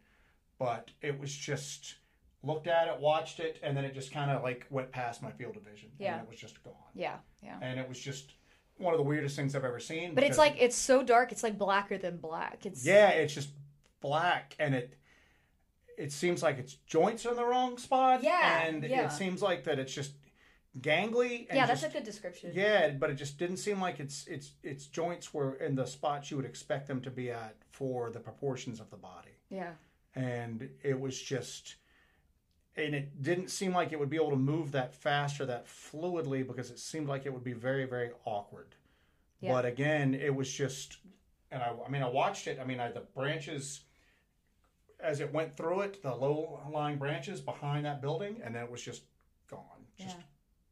but it was just looked at it, watched it, and then it just kind of like went past my field of vision. Yeah. and it was just gone. yeah, yeah. And it was just one of the weirdest things I've ever seen. But it's like it's so dark. It's like blacker than black. It's yeah, it's just black, and it it seems like its joints are in the wrong spot. Yeah, and yeah. it seems like that it's just gangly. And yeah. That's just, a good description. yeah, but it just didn't seem like its its its joints were in the spots you would expect them to be at for the proportions of the body, yeah. and it was just. And it didn't seem like it would be able to move that fast or that fluidly because it seemed like it would be very, very awkward. Yeah. But again, it was just and I, I mean, I watched it. I mean, I, the branches as it went through it, the low lying branches behind that building, and then it was just gone, just Yeah.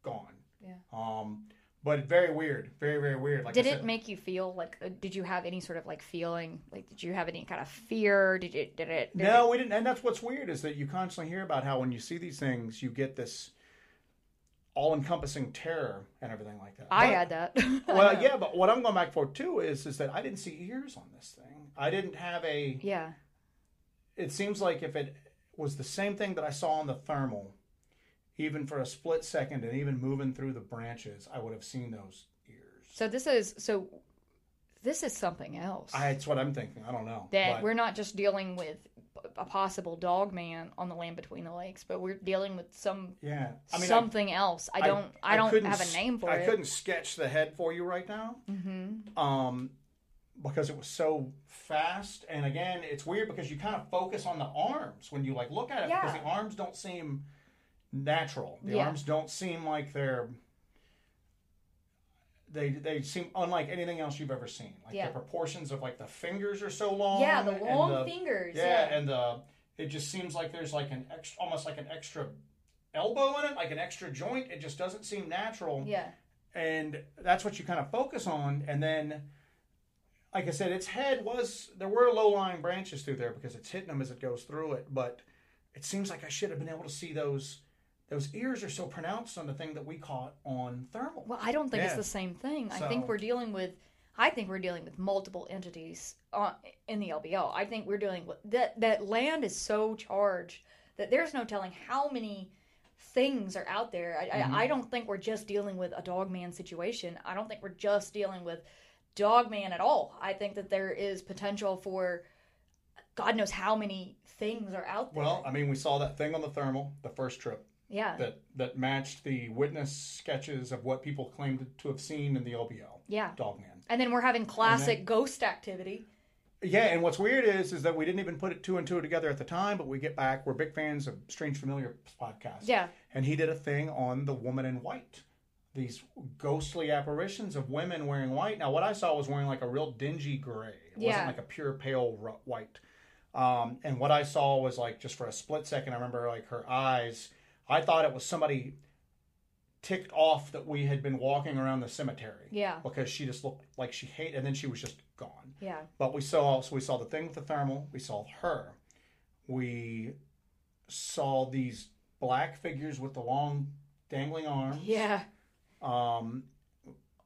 Gone. Yeah. Um, but very weird, very very weird. Like did it make you feel like? uh, Did you have any sort of like feeling? Like, did you have any kind of fear? Did it? Did it? Did No, we didn't. And that's what's weird is that you constantly hear about how when you see these things, you get this all-encompassing terror and everything like that. I But- had that. Well, yeah, but what I'm going back for too is is that I didn't see ears on this thing. I didn't have a. yeah. It seems like if it was the same thing that I saw on the thermal, even for a split second, and even moving through the branches, I would have seen those ears. So this is so. This is something else. I, that's what I'm thinking. I don't know. that but- we're not just dealing with a possible dog man on the land between the lakes, but we're dealing with some yeah, I mean, I- something else. I don't. I, don't couldn't have a name for I it. I couldn't sketch the head for you right now. Mm-hmm. um, because it was so fast. And again, it's weird because you kind of focus on the arms when you like look at it because the arms don't seem natural. The Yeah. arms don't seem like they're they they seem unlike anything else you've ever seen. Like Yeah. the proportions of like the fingers are so long. Yeah, the long the- fingers. Yeah, Yeah. and the it just seems like there's like an extra, almost like an extra elbow in it, like an extra joint. It just doesn't seem natural yeah. and that's what you kind of focus on and then like i said its head was there were low-lying branches through there because it's hitting them as it goes through it but it seems like i should have been able to see those those ears are so pronounced on the thing that we caught on thermal Well, I don't think it's the same thing. I think we're dealing with. I think we're dealing with multiple entities on, in the LBL. I think we're dealing with that. That land is so charged that there's no telling how many things are out there. I, Mhm. I, I don't think we're just dealing with a dog man situation. I don't think we're just dealing with dog man at all. I think that there is potential for God knows how many things are out there. well i mean we saw that thing on the thermal the first trip yeah, that that matched the witness sketches of what people claimed to have seen in the LBL. yeah. dogman And then we're having classic ghost activity. Yeah, and what's weird is is that we didn't even put it two and two together at the time, but we get back. We're big fans of Strange Familiar podcast. Yeah. And he did a thing on the woman in white. These ghostly apparitions of women wearing white. Now, what I saw was wearing like a real dingy gray. It Yeah. wasn't like a pure pale white. Um, and what I saw was like just for a split second, I remember like her eyes. I thought it was somebody ticked off that we had been walking around the cemetery Yeah. because she just looked like she hated, and then she was just gone. Yeah. But we saw so we saw the thing with the thermal. We saw her. We saw these black figures with the long dangling arms. Yeah. Um,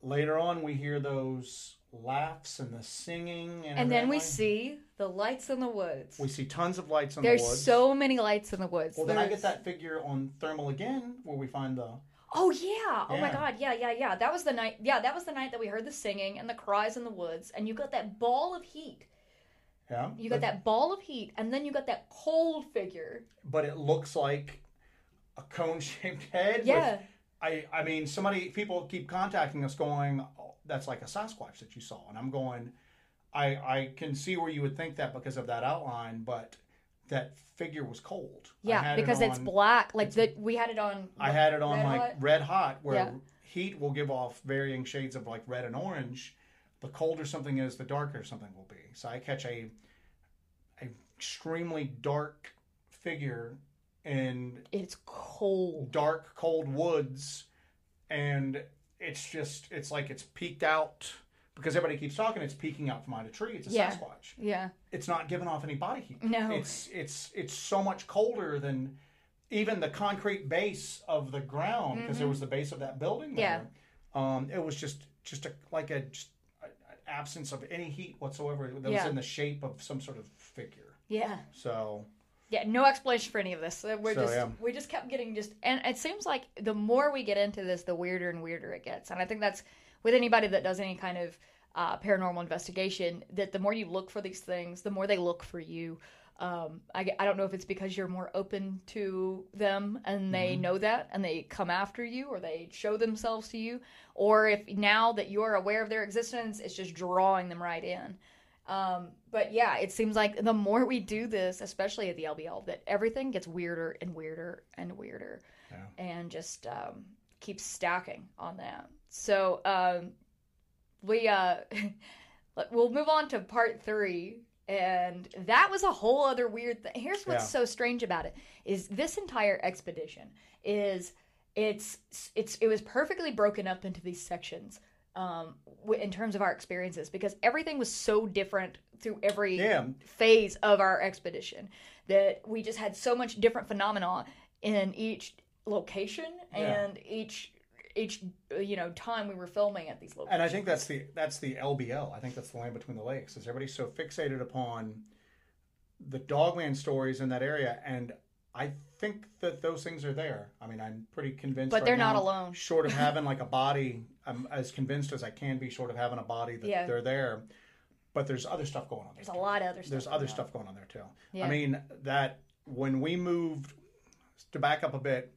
later on, we hear those laughs and the singing, and, And then we see the lights in the woods. we see tons of lights in There's the woods. so many lights in the woods. well, then I get that figure on thermal again, where we find the Oh yeah! Oh my god! Yeah, yeah, yeah. That was the night. Yeah, that was the night that we heard the singing and the cries in the woods, and you got that ball of heat. yeah. You got that ball of heat, and then you got that cold figure. but it looks like a cone-shaped head. Yeah. With, I I mean, somebody people keep contacting us going, "That's like a Sasquatch that you saw," and I'm going, I I can see where you would think that because of that outline, but that figure was cold. Yeah, had it because it's black. Like the we had it on. I had it on Red like hot? red hot, where Yeah. heat will give off varying shades of like red and orange. The colder something is, the darker something will be. So I catch a, a extremely dark figure in It's cold. dark, cold woods, and it's just it's like it's peeked out because everybody keeps talking. It's peeking out from behind a tree. It's a Yeah. Sasquatch. Yeah. It's not giving off any body heat. No. It's it's it's so much colder than even the concrete base of the ground because there was the base of that building Mm-hmm. Yeah. there. Um, it was just just a like a just a, an absence of any heat whatsoever that was Yeah. in the shape of some sort of figure. Yeah. So Yeah, no explanation for any of this. We're So, just yeah. we just kept getting just and it seems like the more we get into this, the weirder and weirder it gets. And I think that's with anybody that does any kind of uh, paranormal investigation, that the more you look for these things, the more they look for you. Um, I, I don't know if it's because you're more open to them and they Mm-hmm. know that and they come after you or they show themselves to you, or if now that you're aware of their existence, it's just drawing them right in. Um, but yeah, it seems like the more we do this, especially at the LBL, that everything gets weirder and weirder and weirder, Yeah. and just um, keeps stacking on that. So um, we uh, we'll move on to part three. And that was a whole other weird thing. Here's what's Yeah. so strange about it is this entire expedition is it's it's it was perfectly broken up into these sections um w- in terms of our experiences because everything was so different through every phase of our expedition that we just had so much different phenomena in each location Yeah. and each each you know time we were filming at these locations. And I think that's the that's the LBL. I think that's the land between the lakes. Is everybody's so fixated upon the dogman stories in that area, and I think that those things are there. I mean, I'm pretty convinced. But right they're not alone. Short of having like a body, I'm as convinced as I can be. Short of having a body that Yeah. they're there, but there's other stuff going on. There's there a lot of other stuff. There's other on. stuff going on there too. Yeah. I mean that when we moved to back up a bit,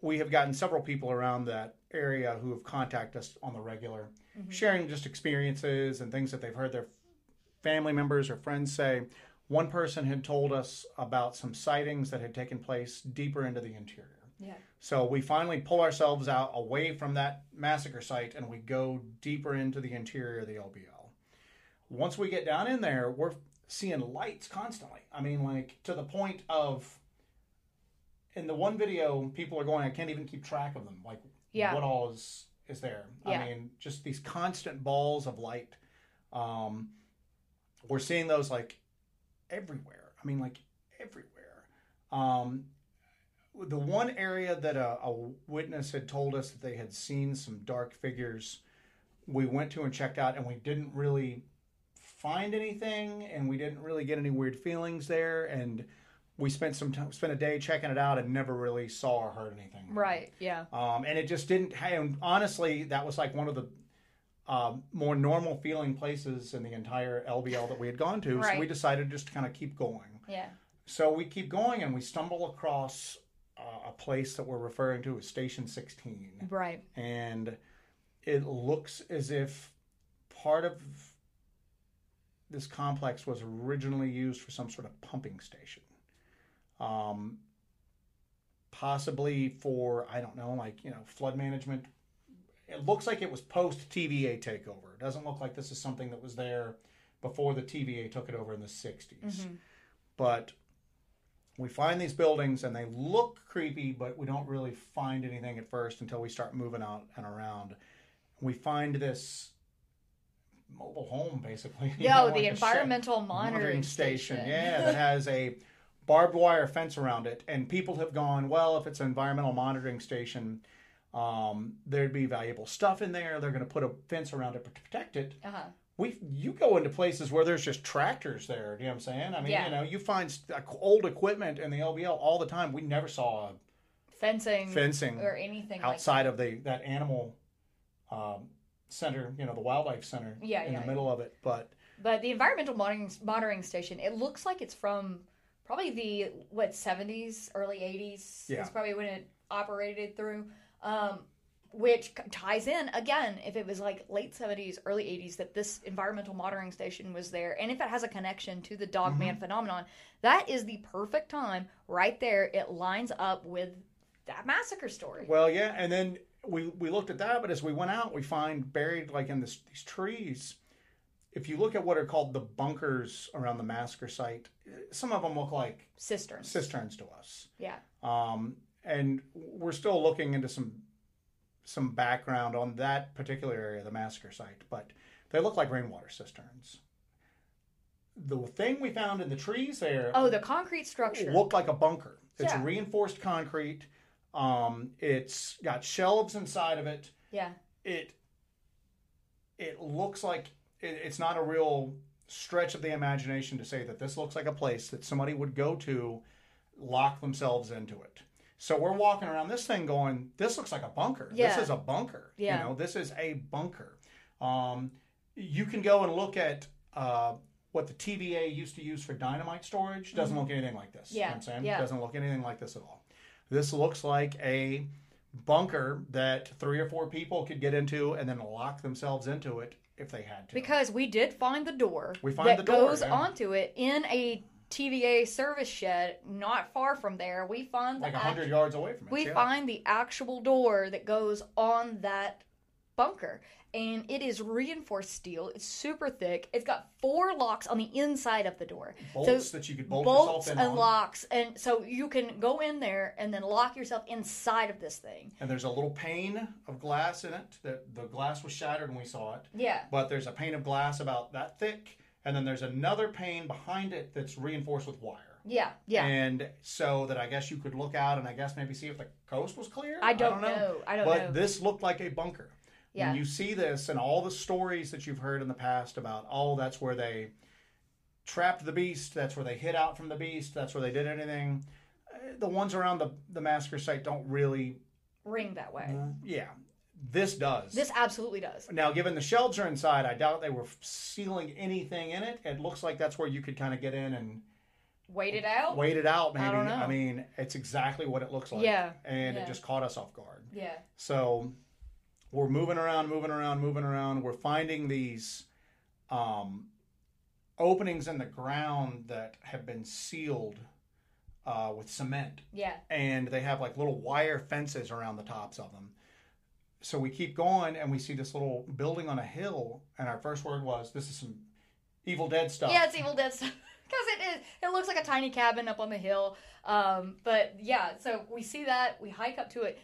we have gotten several people around that area who have contacted us on the regular, Mm-hmm. sharing just experiences and things that they've heard their family members or friends say. One person had told us about some sightings that had taken place deeper into the interior. Yeah. So we finally pull ourselves out away from that massacre site and we go deeper into the interior of the LBL. Once we get down in there, we're seeing lights constantly. I mean, like to the point of in the one video, people are going, I can't even keep track of them. Like, Yeah. what all is is there? Yeah. I mean, just these constant balls of light. Um, we're seeing those like everywhere. I mean, like everywhere. Um, the one area that a, a witness had told us that they had seen some dark figures, we went to and checked out, and we didn't really find anything, and we didn't really get any weird feelings there, and we spent some time, spent a day checking it out, and never really saw or heard anything. Right. Yeah. Um, and it just didn't. And honestly, that was like one of the um, more normal feeling places in the entire LBL that we had gone to. So we decided just to kind of keep going. Yeah. So we keep going, and we stumble across uh, a place that we're referring to as Station 16, Right. and it looks as if part of this complex was originally used for some sort of pumping station. Um, possibly for I don't know, like you know, flood management. It looks like it was post TVA takeover. It doesn't look like this is something that was there before the TVA took it over in the 60s. Mm-hmm. But we find these buildings and they look creepy, but we don't really find anything at first until we start moving out and around. We find this mobile home, basically. Yo, know, the like environmental monitoring, station. Yeah, that has a barbed wire fence around it. And people have gone, well, if it's an environmental monitoring station, um, there'd be valuable stuff in there. They're going to put a fence around it to protect it. uh-huh. We, you go into places where there's just tractors there. Do you know what I'm saying? I mean, Yeah. you know, you find old equipment in the LBL all the time. We never saw Fencing. fencing or anything outside of the that animal um, center. You know, the wildlife center Yeah, in yeah, the middle of it. But. But the environmental monitoring, monitoring station, it looks like it's from probably the what seventies, early eighties. Yeah. Is probably when it operated through. Um, which ties in again if it was like late 70s early 80s that this environmental monitoring station was there and if it has a connection to the dogman Mm-hmm. phenomenon that is the perfect time right there it lines up with that massacre story Well, yeah, and then we we looked at that, but as we went out, we find buried like in this, these trees. If you look at what are called the bunkers around the massacre site, some of them look like cisterns cisterns to us. yeah Um, and we're still looking into some some background on that particular area of the massacre site, but they look like rainwater cisterns. The thing we found in the trees there oh the concrete structure looked like a bunker. It's Yeah. reinforced concrete. Um, it's got shelves inside of it. yeah It it looks like it, it's not a real stretch of the imagination to say that this looks like a place that somebody would go to, lock themselves into it. So we're walking around this thing going, this looks like a bunker. Yeah. This is a bunker. Yeah. You know, this is a bunker. Um, you can go and look at uh, what the TVA used to use for dynamite storage. Doesn't look anything like this. You know Mm-hmm. What I'm saying? yeah. Doesn't look anything like this at all. This looks like a bunker that three or four people could get into and then lock themselves into it if they had to. because we did find the door We find that the door, goes yeah. onto it in a TVA service shed not far from there. We find like the a hundred act- yards away from it. we yeah. find the actual door that goes on that bunker. And it is reinforced steel. It's super thick. It's got four locks on the inside of the door. Bolts that you could bolt bolts yourself in and on. locks. And so you can go in there and then lock yourself inside of this thing. And there's a little pane of glass in it. That the glass was shattered when we saw it. Yeah. But there's a pane of glass about that thick, and then there's another pane behind it that's reinforced with wire. Yeah. Yeah. And so that I guess you could look out and I guess maybe see if the coast was clear. I don't know. I don't but know. But this looked like a bunker. Yeah. When you see this and all the stories that you've heard in the past about, oh, that's where they trapped the beast, that's where they hid out from the beast, that's where they did anything. uh, The ones around the, the massacre site don't really, Ring that way. yeah. This does. This absolutely does. Now, given the shelves are inside, I doubt they were sealing anything in it. It looks like that's where you could kind of get in and Wait it out. wait it out. Maybe. I don't know. mean, it's exactly what it looks like. Yeah, And yeah. it just caught us off guard. Yeah. So we're moving around, moving around, moving around. We're finding these um, openings in the ground that have been sealed uh, with cement, Yeah. and they have like little wire fences around the tops of them. So we keep going, and we see this little building on a hill, and our first word was, "This is some Evil Dead stuff." Yeah, it's Evil Dead stuff. Because it is. It looks like a tiny cabin up on the hill. Um, but yeah, so we see that. We hike up to it.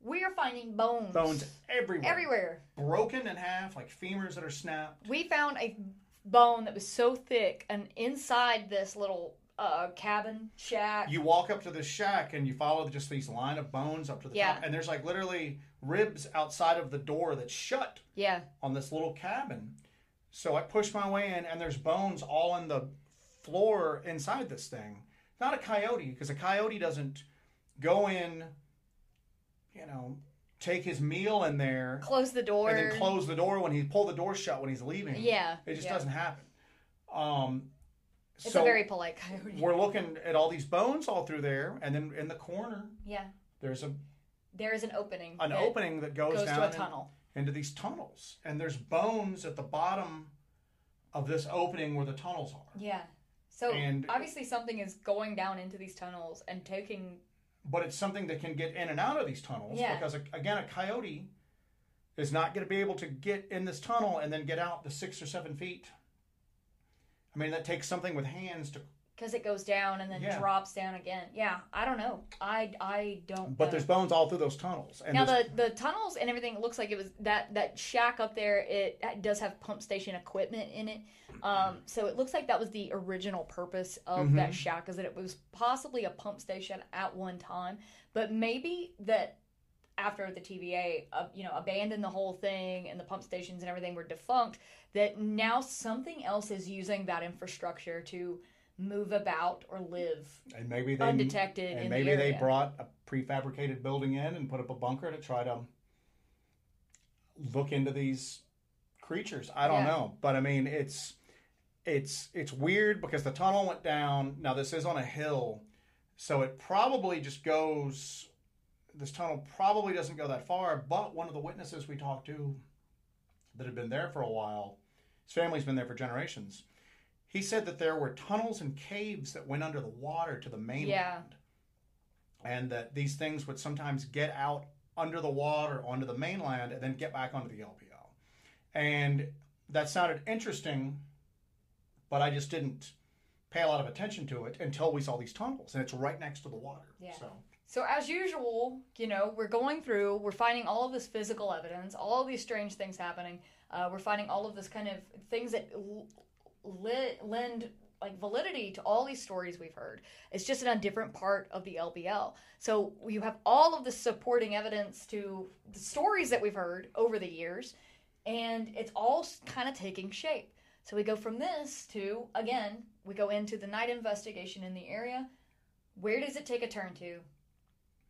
We are finding bones. bones everywhere, Everywhere. broken in half, like femurs that are snapped. We found a bone that was so thick, and inside this little uh, cabin shack. you walk up to this shack and you follow just these line of bones up to the Yeah. top and there's like literally ribs outside of the door that's shut yeah. on this little cabin so i push my way in and there's bones all in the floor inside this thing not a coyote because a coyote doesn't go in you know take his meal in there Close the door. and then close the door when he pull the door shut when he's leaving Yeah. it just yeah. doesn't happen um It's so a very polite coyote. we're looking at all these bones all through there, and then in the corner Yeah. there's a There is an opening. an that opening that goes, goes down to a in- tunnel. into these tunnels, and there's bones at the bottom of this opening where the tunnels are. Yeah. So And- obviously something is going down into these tunnels and taking. But it's something that can get in and out of these tunnels Yeah. because again, a coyote is not going to be able to get in this tunnel and then get out the six or seven feet. I mean, that takes something with hands to. Because it goes down and then Yeah. drops down again. Yeah, I don't know. I I don't. But know. there's bones all through those tunnels, and now the the tunnels and everything looks like it was that that shack up there. It, it does have pump station equipment in it, um, so it looks like that was the original purpose of Mm-hmm. that shack, is that it was possibly a pump station at one time, but maybe that after the TVA, uh, you know, abandoned the whole thing and the pump stations and everything were defunct, that now something else is using that infrastructure to move about or live and maybe they undetected and maybe the they brought a prefabricated building in and put up a bunker to try to look into these creatures. I don't Yeah. know, but I mean, it's it's it's weird because the tunnel went down. Now this is on a hill, so it probably just goes. This tunnel probably doesn't go that far. But one of the witnesses we talked to, that had been there for a while, his family's been there for generations. He said that there were tunnels and caves that went under the water to the mainland Yeah. and that these things would sometimes get out under the water onto the mainland and then get back onto the LBL. And that sounded interesting, but I just didn't pay a lot of attention to it until we saw these tunnels, and it's right next to the water. Yeah. So So as usual, you know, we're going through, we're finding all of this physical evidence, all of these strange things happening. Uh, we're finding all of this kind of things that l- li- lend like validity to all these stories we've heard. It's just in a different part of the LBL. So you have all of the supporting evidence to the stories that we've heard over the years, and it's all kind of taking shape. So we go from this to again, we go into the night investigation in the area. Where does it take a turn to?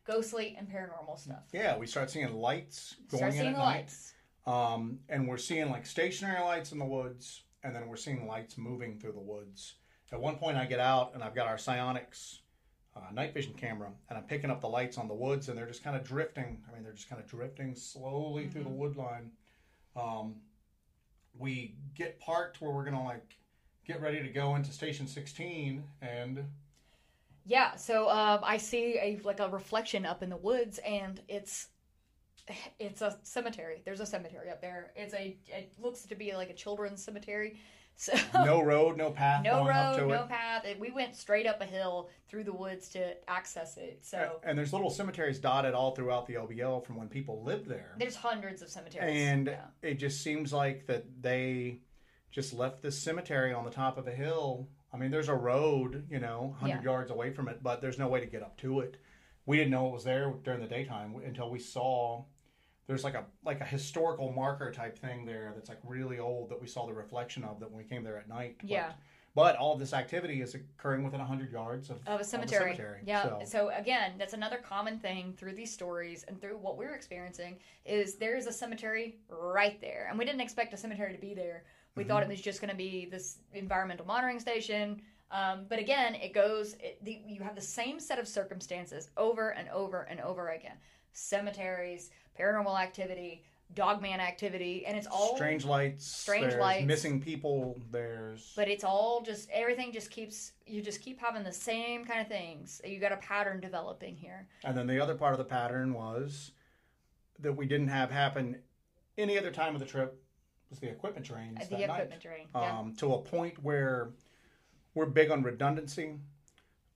ghostly and paranormal stuff. yeah, we start seeing lights going Start in at night. Um, and we're seeing like stationary lights in the woods, and then we're seeing lights moving through the woods. At one point, I get out and I've got our SiOnyx uh, night vision camera, and I'm picking up the lights on the woods, and they're just kind of drifting. I mean, they're just kind of drifting slowly through the wood line. Um, we get parked where we're gonna like get ready to go into station 16, and Yeah, so um, I see a like a reflection up in the woods, and it's it's a cemetery. There's a cemetery up there. It's a it looks to be like a children's cemetery. So no road, no path. no going up to road, no it. path. We went straight up a hill through the woods to access it. So And there's little cemeteries dotted all throughout the LBL from when people lived there. there's hundreds of cemeteries. And Yeah. it just seems like that they just left this cemetery on the top of a hill. I mean, there's a road, you know, 100 Yeah. yards away from it, but there's no way to get up to it. We didn't know it was there during the daytime until we saw there's like a like a historical marker type thing there that's like really old that we saw the reflection of that when we came there at night. But- Yeah. But, all of this activity is occurring within 100 yards of, of a cemetery. cemetery. Yeah. So- So. again, that's another common thing through these stories and through what we're experiencing is there is a cemetery right there, and we didn't expect a cemetery to be there. We thought it was just going to be this environmental monitoring station. Um, but again, it goes. It, the, you have the same set of circumstances over and over and over again: cemeteries, paranormal activity, dogman activity, and it's all strange lights, strange lights. missing people. There's but it's all just everything just keeps you just keep having the same kind of things you got a pattern developing here And then the other part of the pattern was that we didn't have happen any other time of the trip was the equipment drains Uh, the night. equipment drain yeah Um, to a point where we're big on redundancy.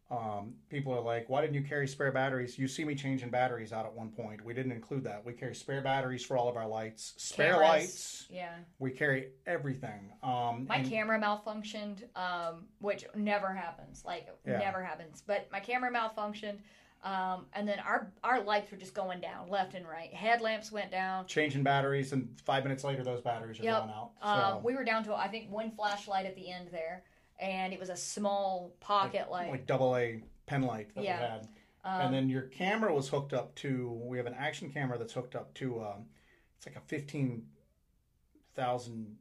Um, people are like, "Why didn't you carry spare batteries?" You see me changing batteries out at one point. We didn't include that. We carry spare batteries for all of our lights, spare Cameras. lights. yeah We carry everything. Um, my and- camera malfunctioned um, which never happens like Yeah. never happens but my camera malfunctioned um, and then our our lights were just going down left and right headlamps went down changing batteries, and five minutes later, those batteries are Yep. going out. So, um, we were down to i think one flashlight at the end there and it was a small pocket light like double A pen light that Yeah. we had. um, and then your camera was hooked up to. We have an action camera that's hooked up to. Um, it's like a fifteen thousand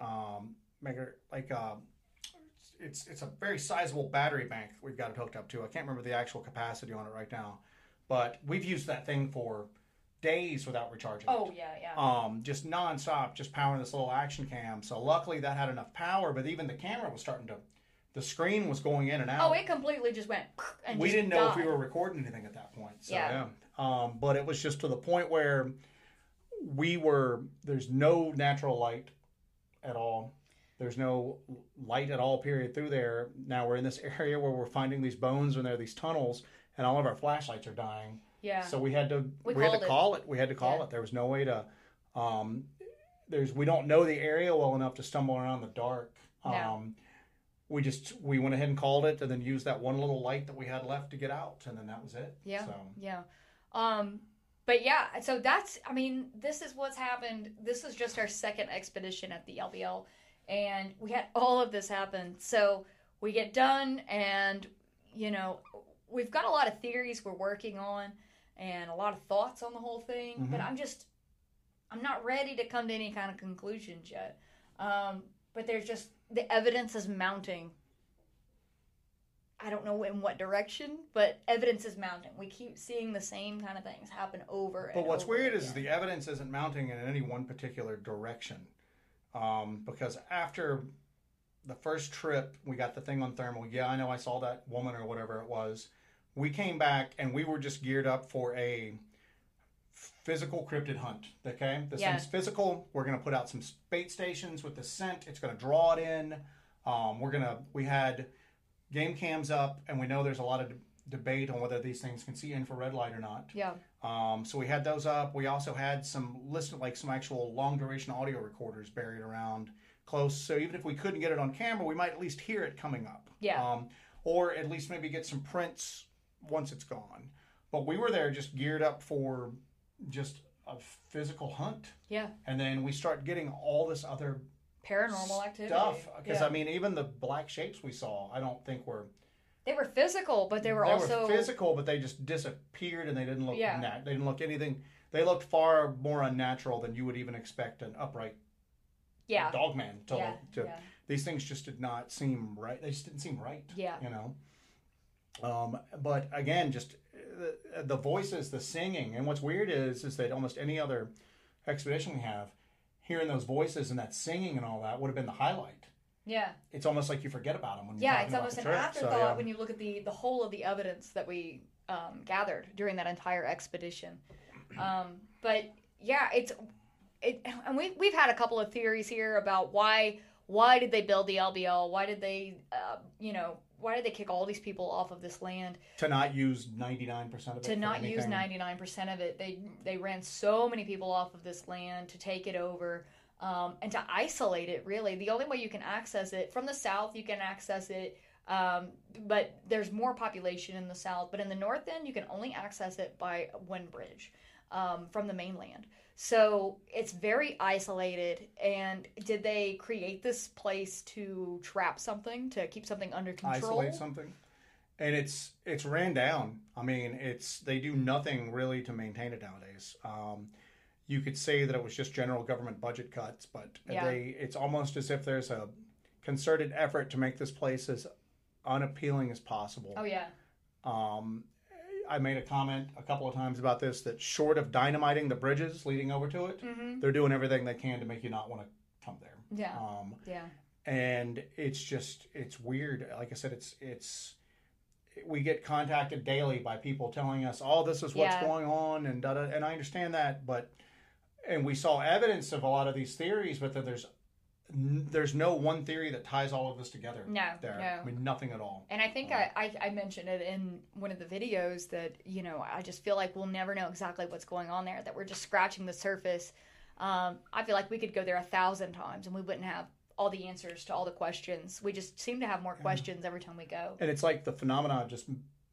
um, mega like. Uh, it's it's a very sizable battery bank we've got it hooked up to. I can't remember the actual capacity on it right now, but we've used that thing for days without recharging. it oh yeah yeah um, just nonstop, just powering this little action cam. So luckily that had enough power, but even the camera was starting to, the screen was going in and out. Oh, it completely just went. And we just didn't know if we were recording anything at that point. So, Yeah. yeah. Um, but it was just to the point where we were, there's no natural light at all. There's no light at all, period, through there. Now we're in this area where we're finding these bones and there are these tunnels, and all of our flashlights are dying. Yeah. So we had to We we, had to it. call it. We had to call Yeah. it. There was no way to. Um, there's we don't know the area well enough to stumble around the dark. No. Um, we just we went ahead and called it, and then used that one little light that we had left to get out, and then that was it. Yeah. So Yeah. Um, but yeah, so that's, I mean, this is what's happened. This is just our second expedition at the LBL, and we had all of this happen. So we get done, and, you know, we've got a lot of theories we're working on and a lot of thoughts on the whole thing, but Mhm. I'm just, I'm not ready to come to any kind of conclusions yet. Um, but there's just, the evidence is mounting I don't know in what direction, but evidence is mounting. We keep seeing the same kind of things happen over. But what's over weird is the evidence isn't mounting in any one particular direction. Um, because after the first trip, we got the thing on thermal. Yeah, I know I saw that woman or whatever it was. We came back and we were just geared up for a physical cryptid hunt. Okay, this Yeah. thing's physical. We're gonna put out some bait stations with the scent. It's gonna draw it in. Um, we're gonna. We had game cams up, and we know there's a lot of de- debate on whether these things can see infrared light or not. yeah, Um, so we had those up. We also had some listen like some actual long duration audio recorders buried around close. So even if we couldn't get it on camera, we might at least hear it coming up. Yeah. Um, or at least maybe get some prints once it's gone. But we were there just geared up for just a physical hunt, yeah, and then we start getting all this other paranormal activity. stuff. Because Yeah. I mean, even the black shapes we saw, I don't think were they were physical, but they were also physical, but they just disappeared and they didn't look Yeah. nat- they didn't look anything. They looked far more unnatural than you would even expect an upright yeah, dog man to yeah. To, yeah, These things just did not seem right. They just didn't seem right. yeah, You know. Um, but again, just uh, the, the voices, the singing, and what's weird is is that almost any other expedition we have, hearing those voices and that singing and all that would have been the highlight. yeah. It's almost like you forget about them when Yeah, it's almost an trip. afterthought So, yeah. when you look at the the whole of the evidence that we um, gathered during that entire expedition. Um, but yeah, it's it, and we we've had a couple of theories here about why why did they build the LBL? Why did they, uh, you know, why did they kick all these people off of this land? To not use ninety nine percent of it. To not use ninety nine percent of it, they they ran so many people off of this land to take it over. Um, and to isolate it, really, the only way you can access it from the south, you can access it um, but there's more population in the south. But in the north end, you can only access it by wind bridge um, from the mainland. So it's very isolated. And did they create this place to trap something, to keep something under control? isolate something and it's it's ran down i mean it's they do nothing really to maintain it nowadays um, you could say that it was just general government budget cuts but Yeah. they it's almost as if there's a concerted effort to make this place as unappealing as possible Oh yeah, um, i made a comment a couple of times about this that short of dynamiting the bridges leading over to it mm-hmm. they're doing everything they can to make you not want to come there yeah, um, yeah, and it's just it's weird like i said it's it's we get contacted daily by people telling us oh this is what's Yeah. going on and da, da, and i understand that but and we saw evidence of a lot of these theories but then there's n- there's no one theory that ties all of this together No, there no. i mean nothing at all And I think I, I, I mentioned it in one of the videos that, you know, I just feel like we'll never know exactly what's going on there, that we're just scratching the surface. Um, I feel like we could go there a thousand times and we wouldn't have all the answers to all the questions. We just seem to have more questions every time we go. and it's like the phenomena just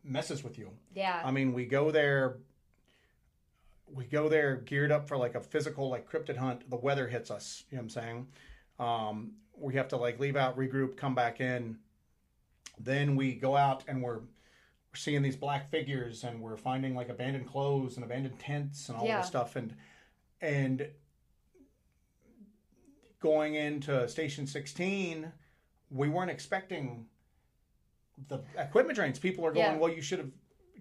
messes with you Yeah. I mean, we go there. We go there geared up for like a physical, like cryptid hunt. The weather hits us. You know what I'm saying? Um, we have to like leave out, regroup, come back in. Then we go out and we're we're seeing these black figures and we're finding like abandoned clothes and abandoned tents and all Yeah. this stuff and and going into station 16 we weren't expecting the equipment drains people are going Yeah. well you should have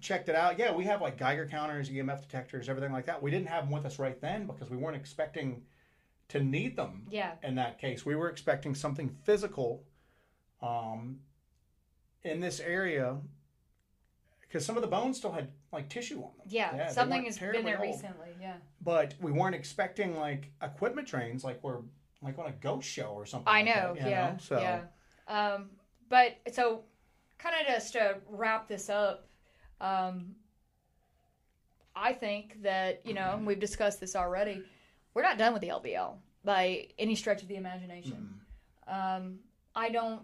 checked it out yeah we have like geiger counters emf detectors everything like that we didn't have them with us right then because we weren't expecting to need them Yeah. in that case. We were expecting something physical um, in this area because some of the bones still had like tissue on them. Yeah. they Something has been there old. recently. Yeah. But we weren't expecting like equipment drains like we're like on a ghost show or something. I like know, that, yeah, know? So yeah. Um, but so, kind of just to wrap this up, um, I think that you know we've discussed this already. We're not done with the LBL by any stretch of the imagination. Um, I don't.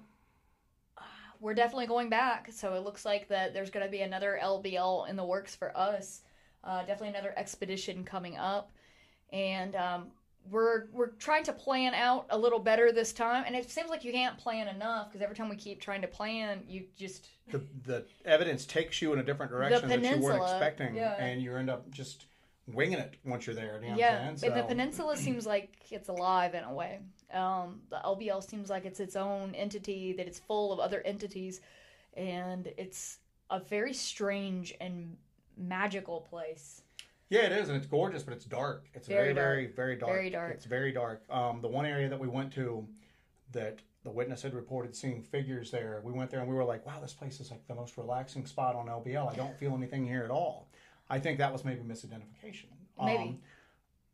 We're definitely going back, so it looks like that there's going to be another LBL in the works for us. Uh, definitely another expedition coming up, and um, we're we're trying to plan out a little better this time. And it seems like you can't plan enough because every time we keep trying to plan, you just the the evidence takes you in a different direction that you weren't expecting, yeah. and you end up just winging it once you're there. You know yeah. and the peninsula seems like it's alive in a way. Um, the LBL seems like it's its own entity that it's full of other entities, and it's a very strange and magical place. Yeah, it is, and it's gorgeous, but it's dark. It's very, Very very, very dark. Very dark. It's very dark. Um, the one area that we went to, that the witness had reported seeing figures there. We went there and we were like, "Wow, this place is like the most relaxing spot on LBL. I don't feel anything here at all." I think that was maybe misidentification. Maybe. Um,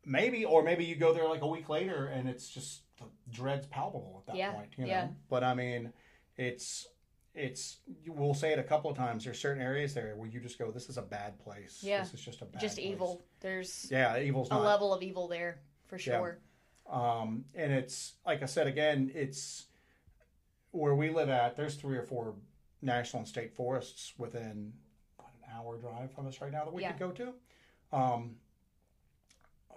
maybe, or maybe you go there like a week later and it's just the dread's palpable at that Yeah, point. You know. yeah. But I mean, it's it's we'll say it a couple of times. There's certain areas there where you just go, "This is a bad place. Yeah. This is just a bad Just place." evil. There's Yeah, evil's a not. level of evil there for Yeah. sure. Um, and it's like I said again, it's where we live at. There's three or four national and state forests within hour drive from us right now that we Yeah. could go to. Um,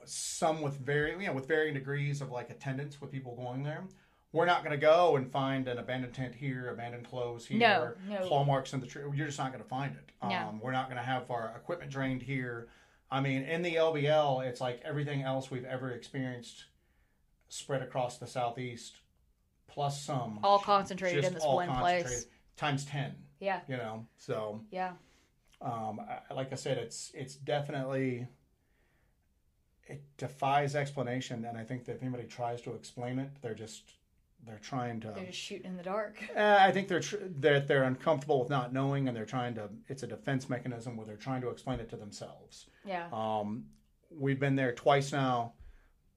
some with very you know with varying degrees of like attendance with people going there. We're not going to go and find an abandoned tent here, abandoned clothes here, No, no. claw marks in the tree. You're just not going to find it. No. Um, we're not going to have our equipment drained here. I mean, in the LBL, it's like everything else we've ever experienced spread across the southeast, plus some. All concentrated in this one place. Times 10, Yeah. you know? So, Yeah. Um, I, like I said, it's it's definitely. It defies explanation, and I think that if anybody tries to explain it, they're just they're trying to. They're just shooting in the dark. Uh, I think they're tr- they're they're uncomfortable with not knowing, and they're trying to. It's a defense mechanism where they're trying to explain it to themselves. Yeah. Um, we've been there twice now.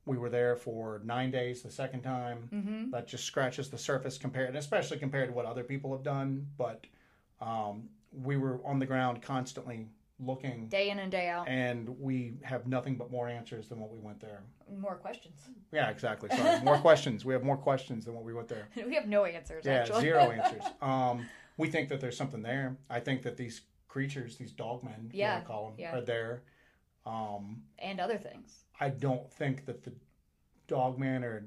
We were there for nine days the second time. Mm-hmm. That just scratches the surface compared, especially compared to what other people have done. But um, we were on the ground constantly looking, Day in and day out. and we have nothing but more answers than what we went there. More questions. Yeah, exactly. Sorry, more questions. We have more questions than what we went there. we have no answers. Yeah, actually. zero answers. Um, we think that there's something there. I think that these creatures, these dogmen, Yeah, you call them, yeah. are there. Um, and other things. I don't think that the dogmen are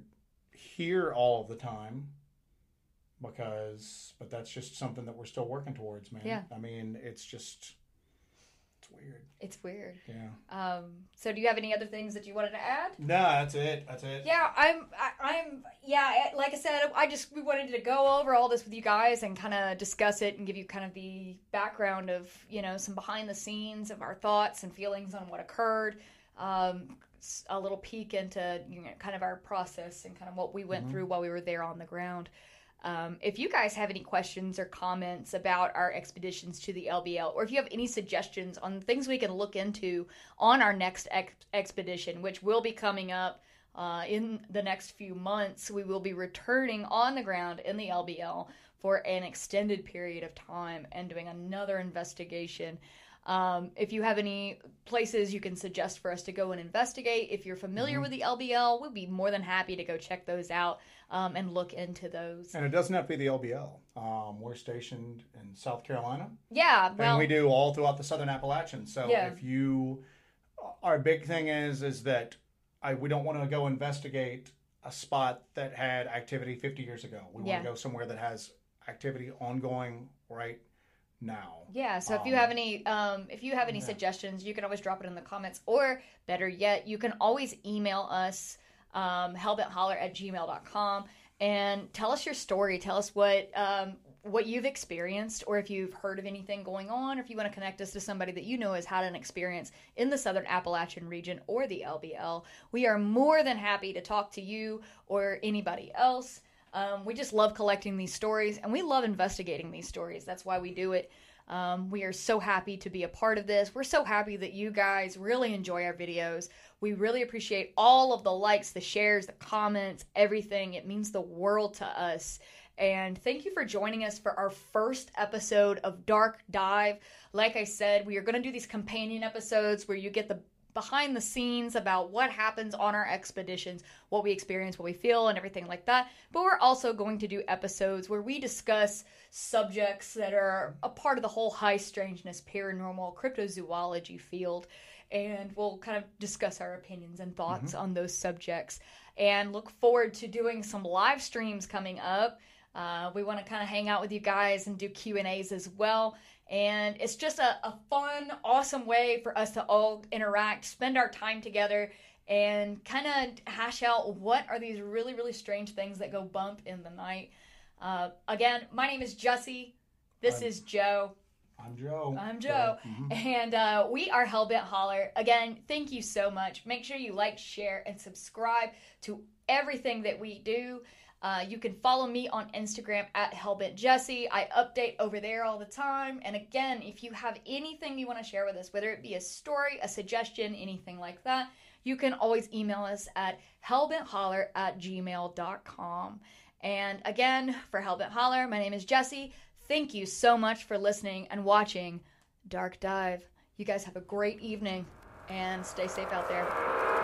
here all of the time because, but that's just something that we're still working towards, man. Yeah. I mean, it's just, it's weird. It's weird. Yeah. Um, so, do you have any other things that you wanted to add? No, that's it. That's it. Yeah, I'm. I, I'm. Yeah, like I said, I just we wanted to go over all this with you guys and kind of discuss it and give you kind of the background of you know some behind the scenes of our thoughts and feelings on what occurred. Um, a little peek into you know kind of our process and kind of what we went Mhm. through while we were there on the ground. Um, if you guys have any questions or comments about our expeditions to the LBL, or if you have any suggestions on things we can look into on our next ex- expedition, which will be coming up uh, in the next few months, we will be returning on the ground in the LBL for an extended period of time and doing another investigation. Um, if you have any places you can suggest for us to go and investigate, if you're familiar Mhm. with the LBL, we'd be more than happy to go check those out um, and look into those. And it doesn't have to be the LBL. Um, we're stationed in South Carolina. Yeah, well, and we do all throughout the Southern Appalachians. So Yeah. if you, our big thing is is that I we don't want to go investigate a spot that had activity 50 years ago. We Yeah. want to go somewhere that has activity ongoing right now. Yeah, so if you Um, have any um, if you have any yeah. suggestions, you can always drop it in the comments, or better yet, you can always email us um, hellbentholler at gmail.com and tell us your story. Tell us what um, what you've experienced, or if you've heard of anything going on, or if you want to connect us to somebody that you know has had an experience in the Southern Appalachian region or the LBL. We are more than happy to talk to you or anybody else. Um, we just love collecting these stories and we love investigating these stories. That's why we do it. Um, we are so happy to be a part of this. We're so happy that you guys really enjoy our videos. We really appreciate all of the likes, the shares, the comments, everything. It means the world to us. And thank you for joining us for our first episode of Dark Dive. Like I said, we are going to do these companion episodes where you get the behind the scenes about what happens on our expeditions, what we experience, what we feel, and everything like that. But we're also going to do episodes where we discuss subjects that are a part of the whole high strangeness, paranormal, cryptozoology field. And we'll kind of discuss our opinions and thoughts on those subjects. And look forward to doing some live streams coming up. Uh, we want to kind of hang out with you guys and do Q and A's as well. And it's just a, a fun, awesome way for us to all interact, spend our time together, and kind of hash out what are these really, really strange things that go bump in the night. Uh, again, my name is Jessi. This I'm- is Joe. I'm Joe. I'm Joe. mhm. And uh, we are Hellbent Holler. Again, thank you so much. Make sure you like, share, and subscribe to everything that we do. Uh, you can follow me on Instagram at Hellbent Jessi. I update over there all the time. And again, if you have anything you want to share with us, whether it be a story, a suggestion, anything like that, you can always email us at hellbentholler at gmail.com. And again, for Hellbent Holler, my name is Jessi. Thank you so much for listening and watching Dark Dive. You guys have a great evening and stay safe out there.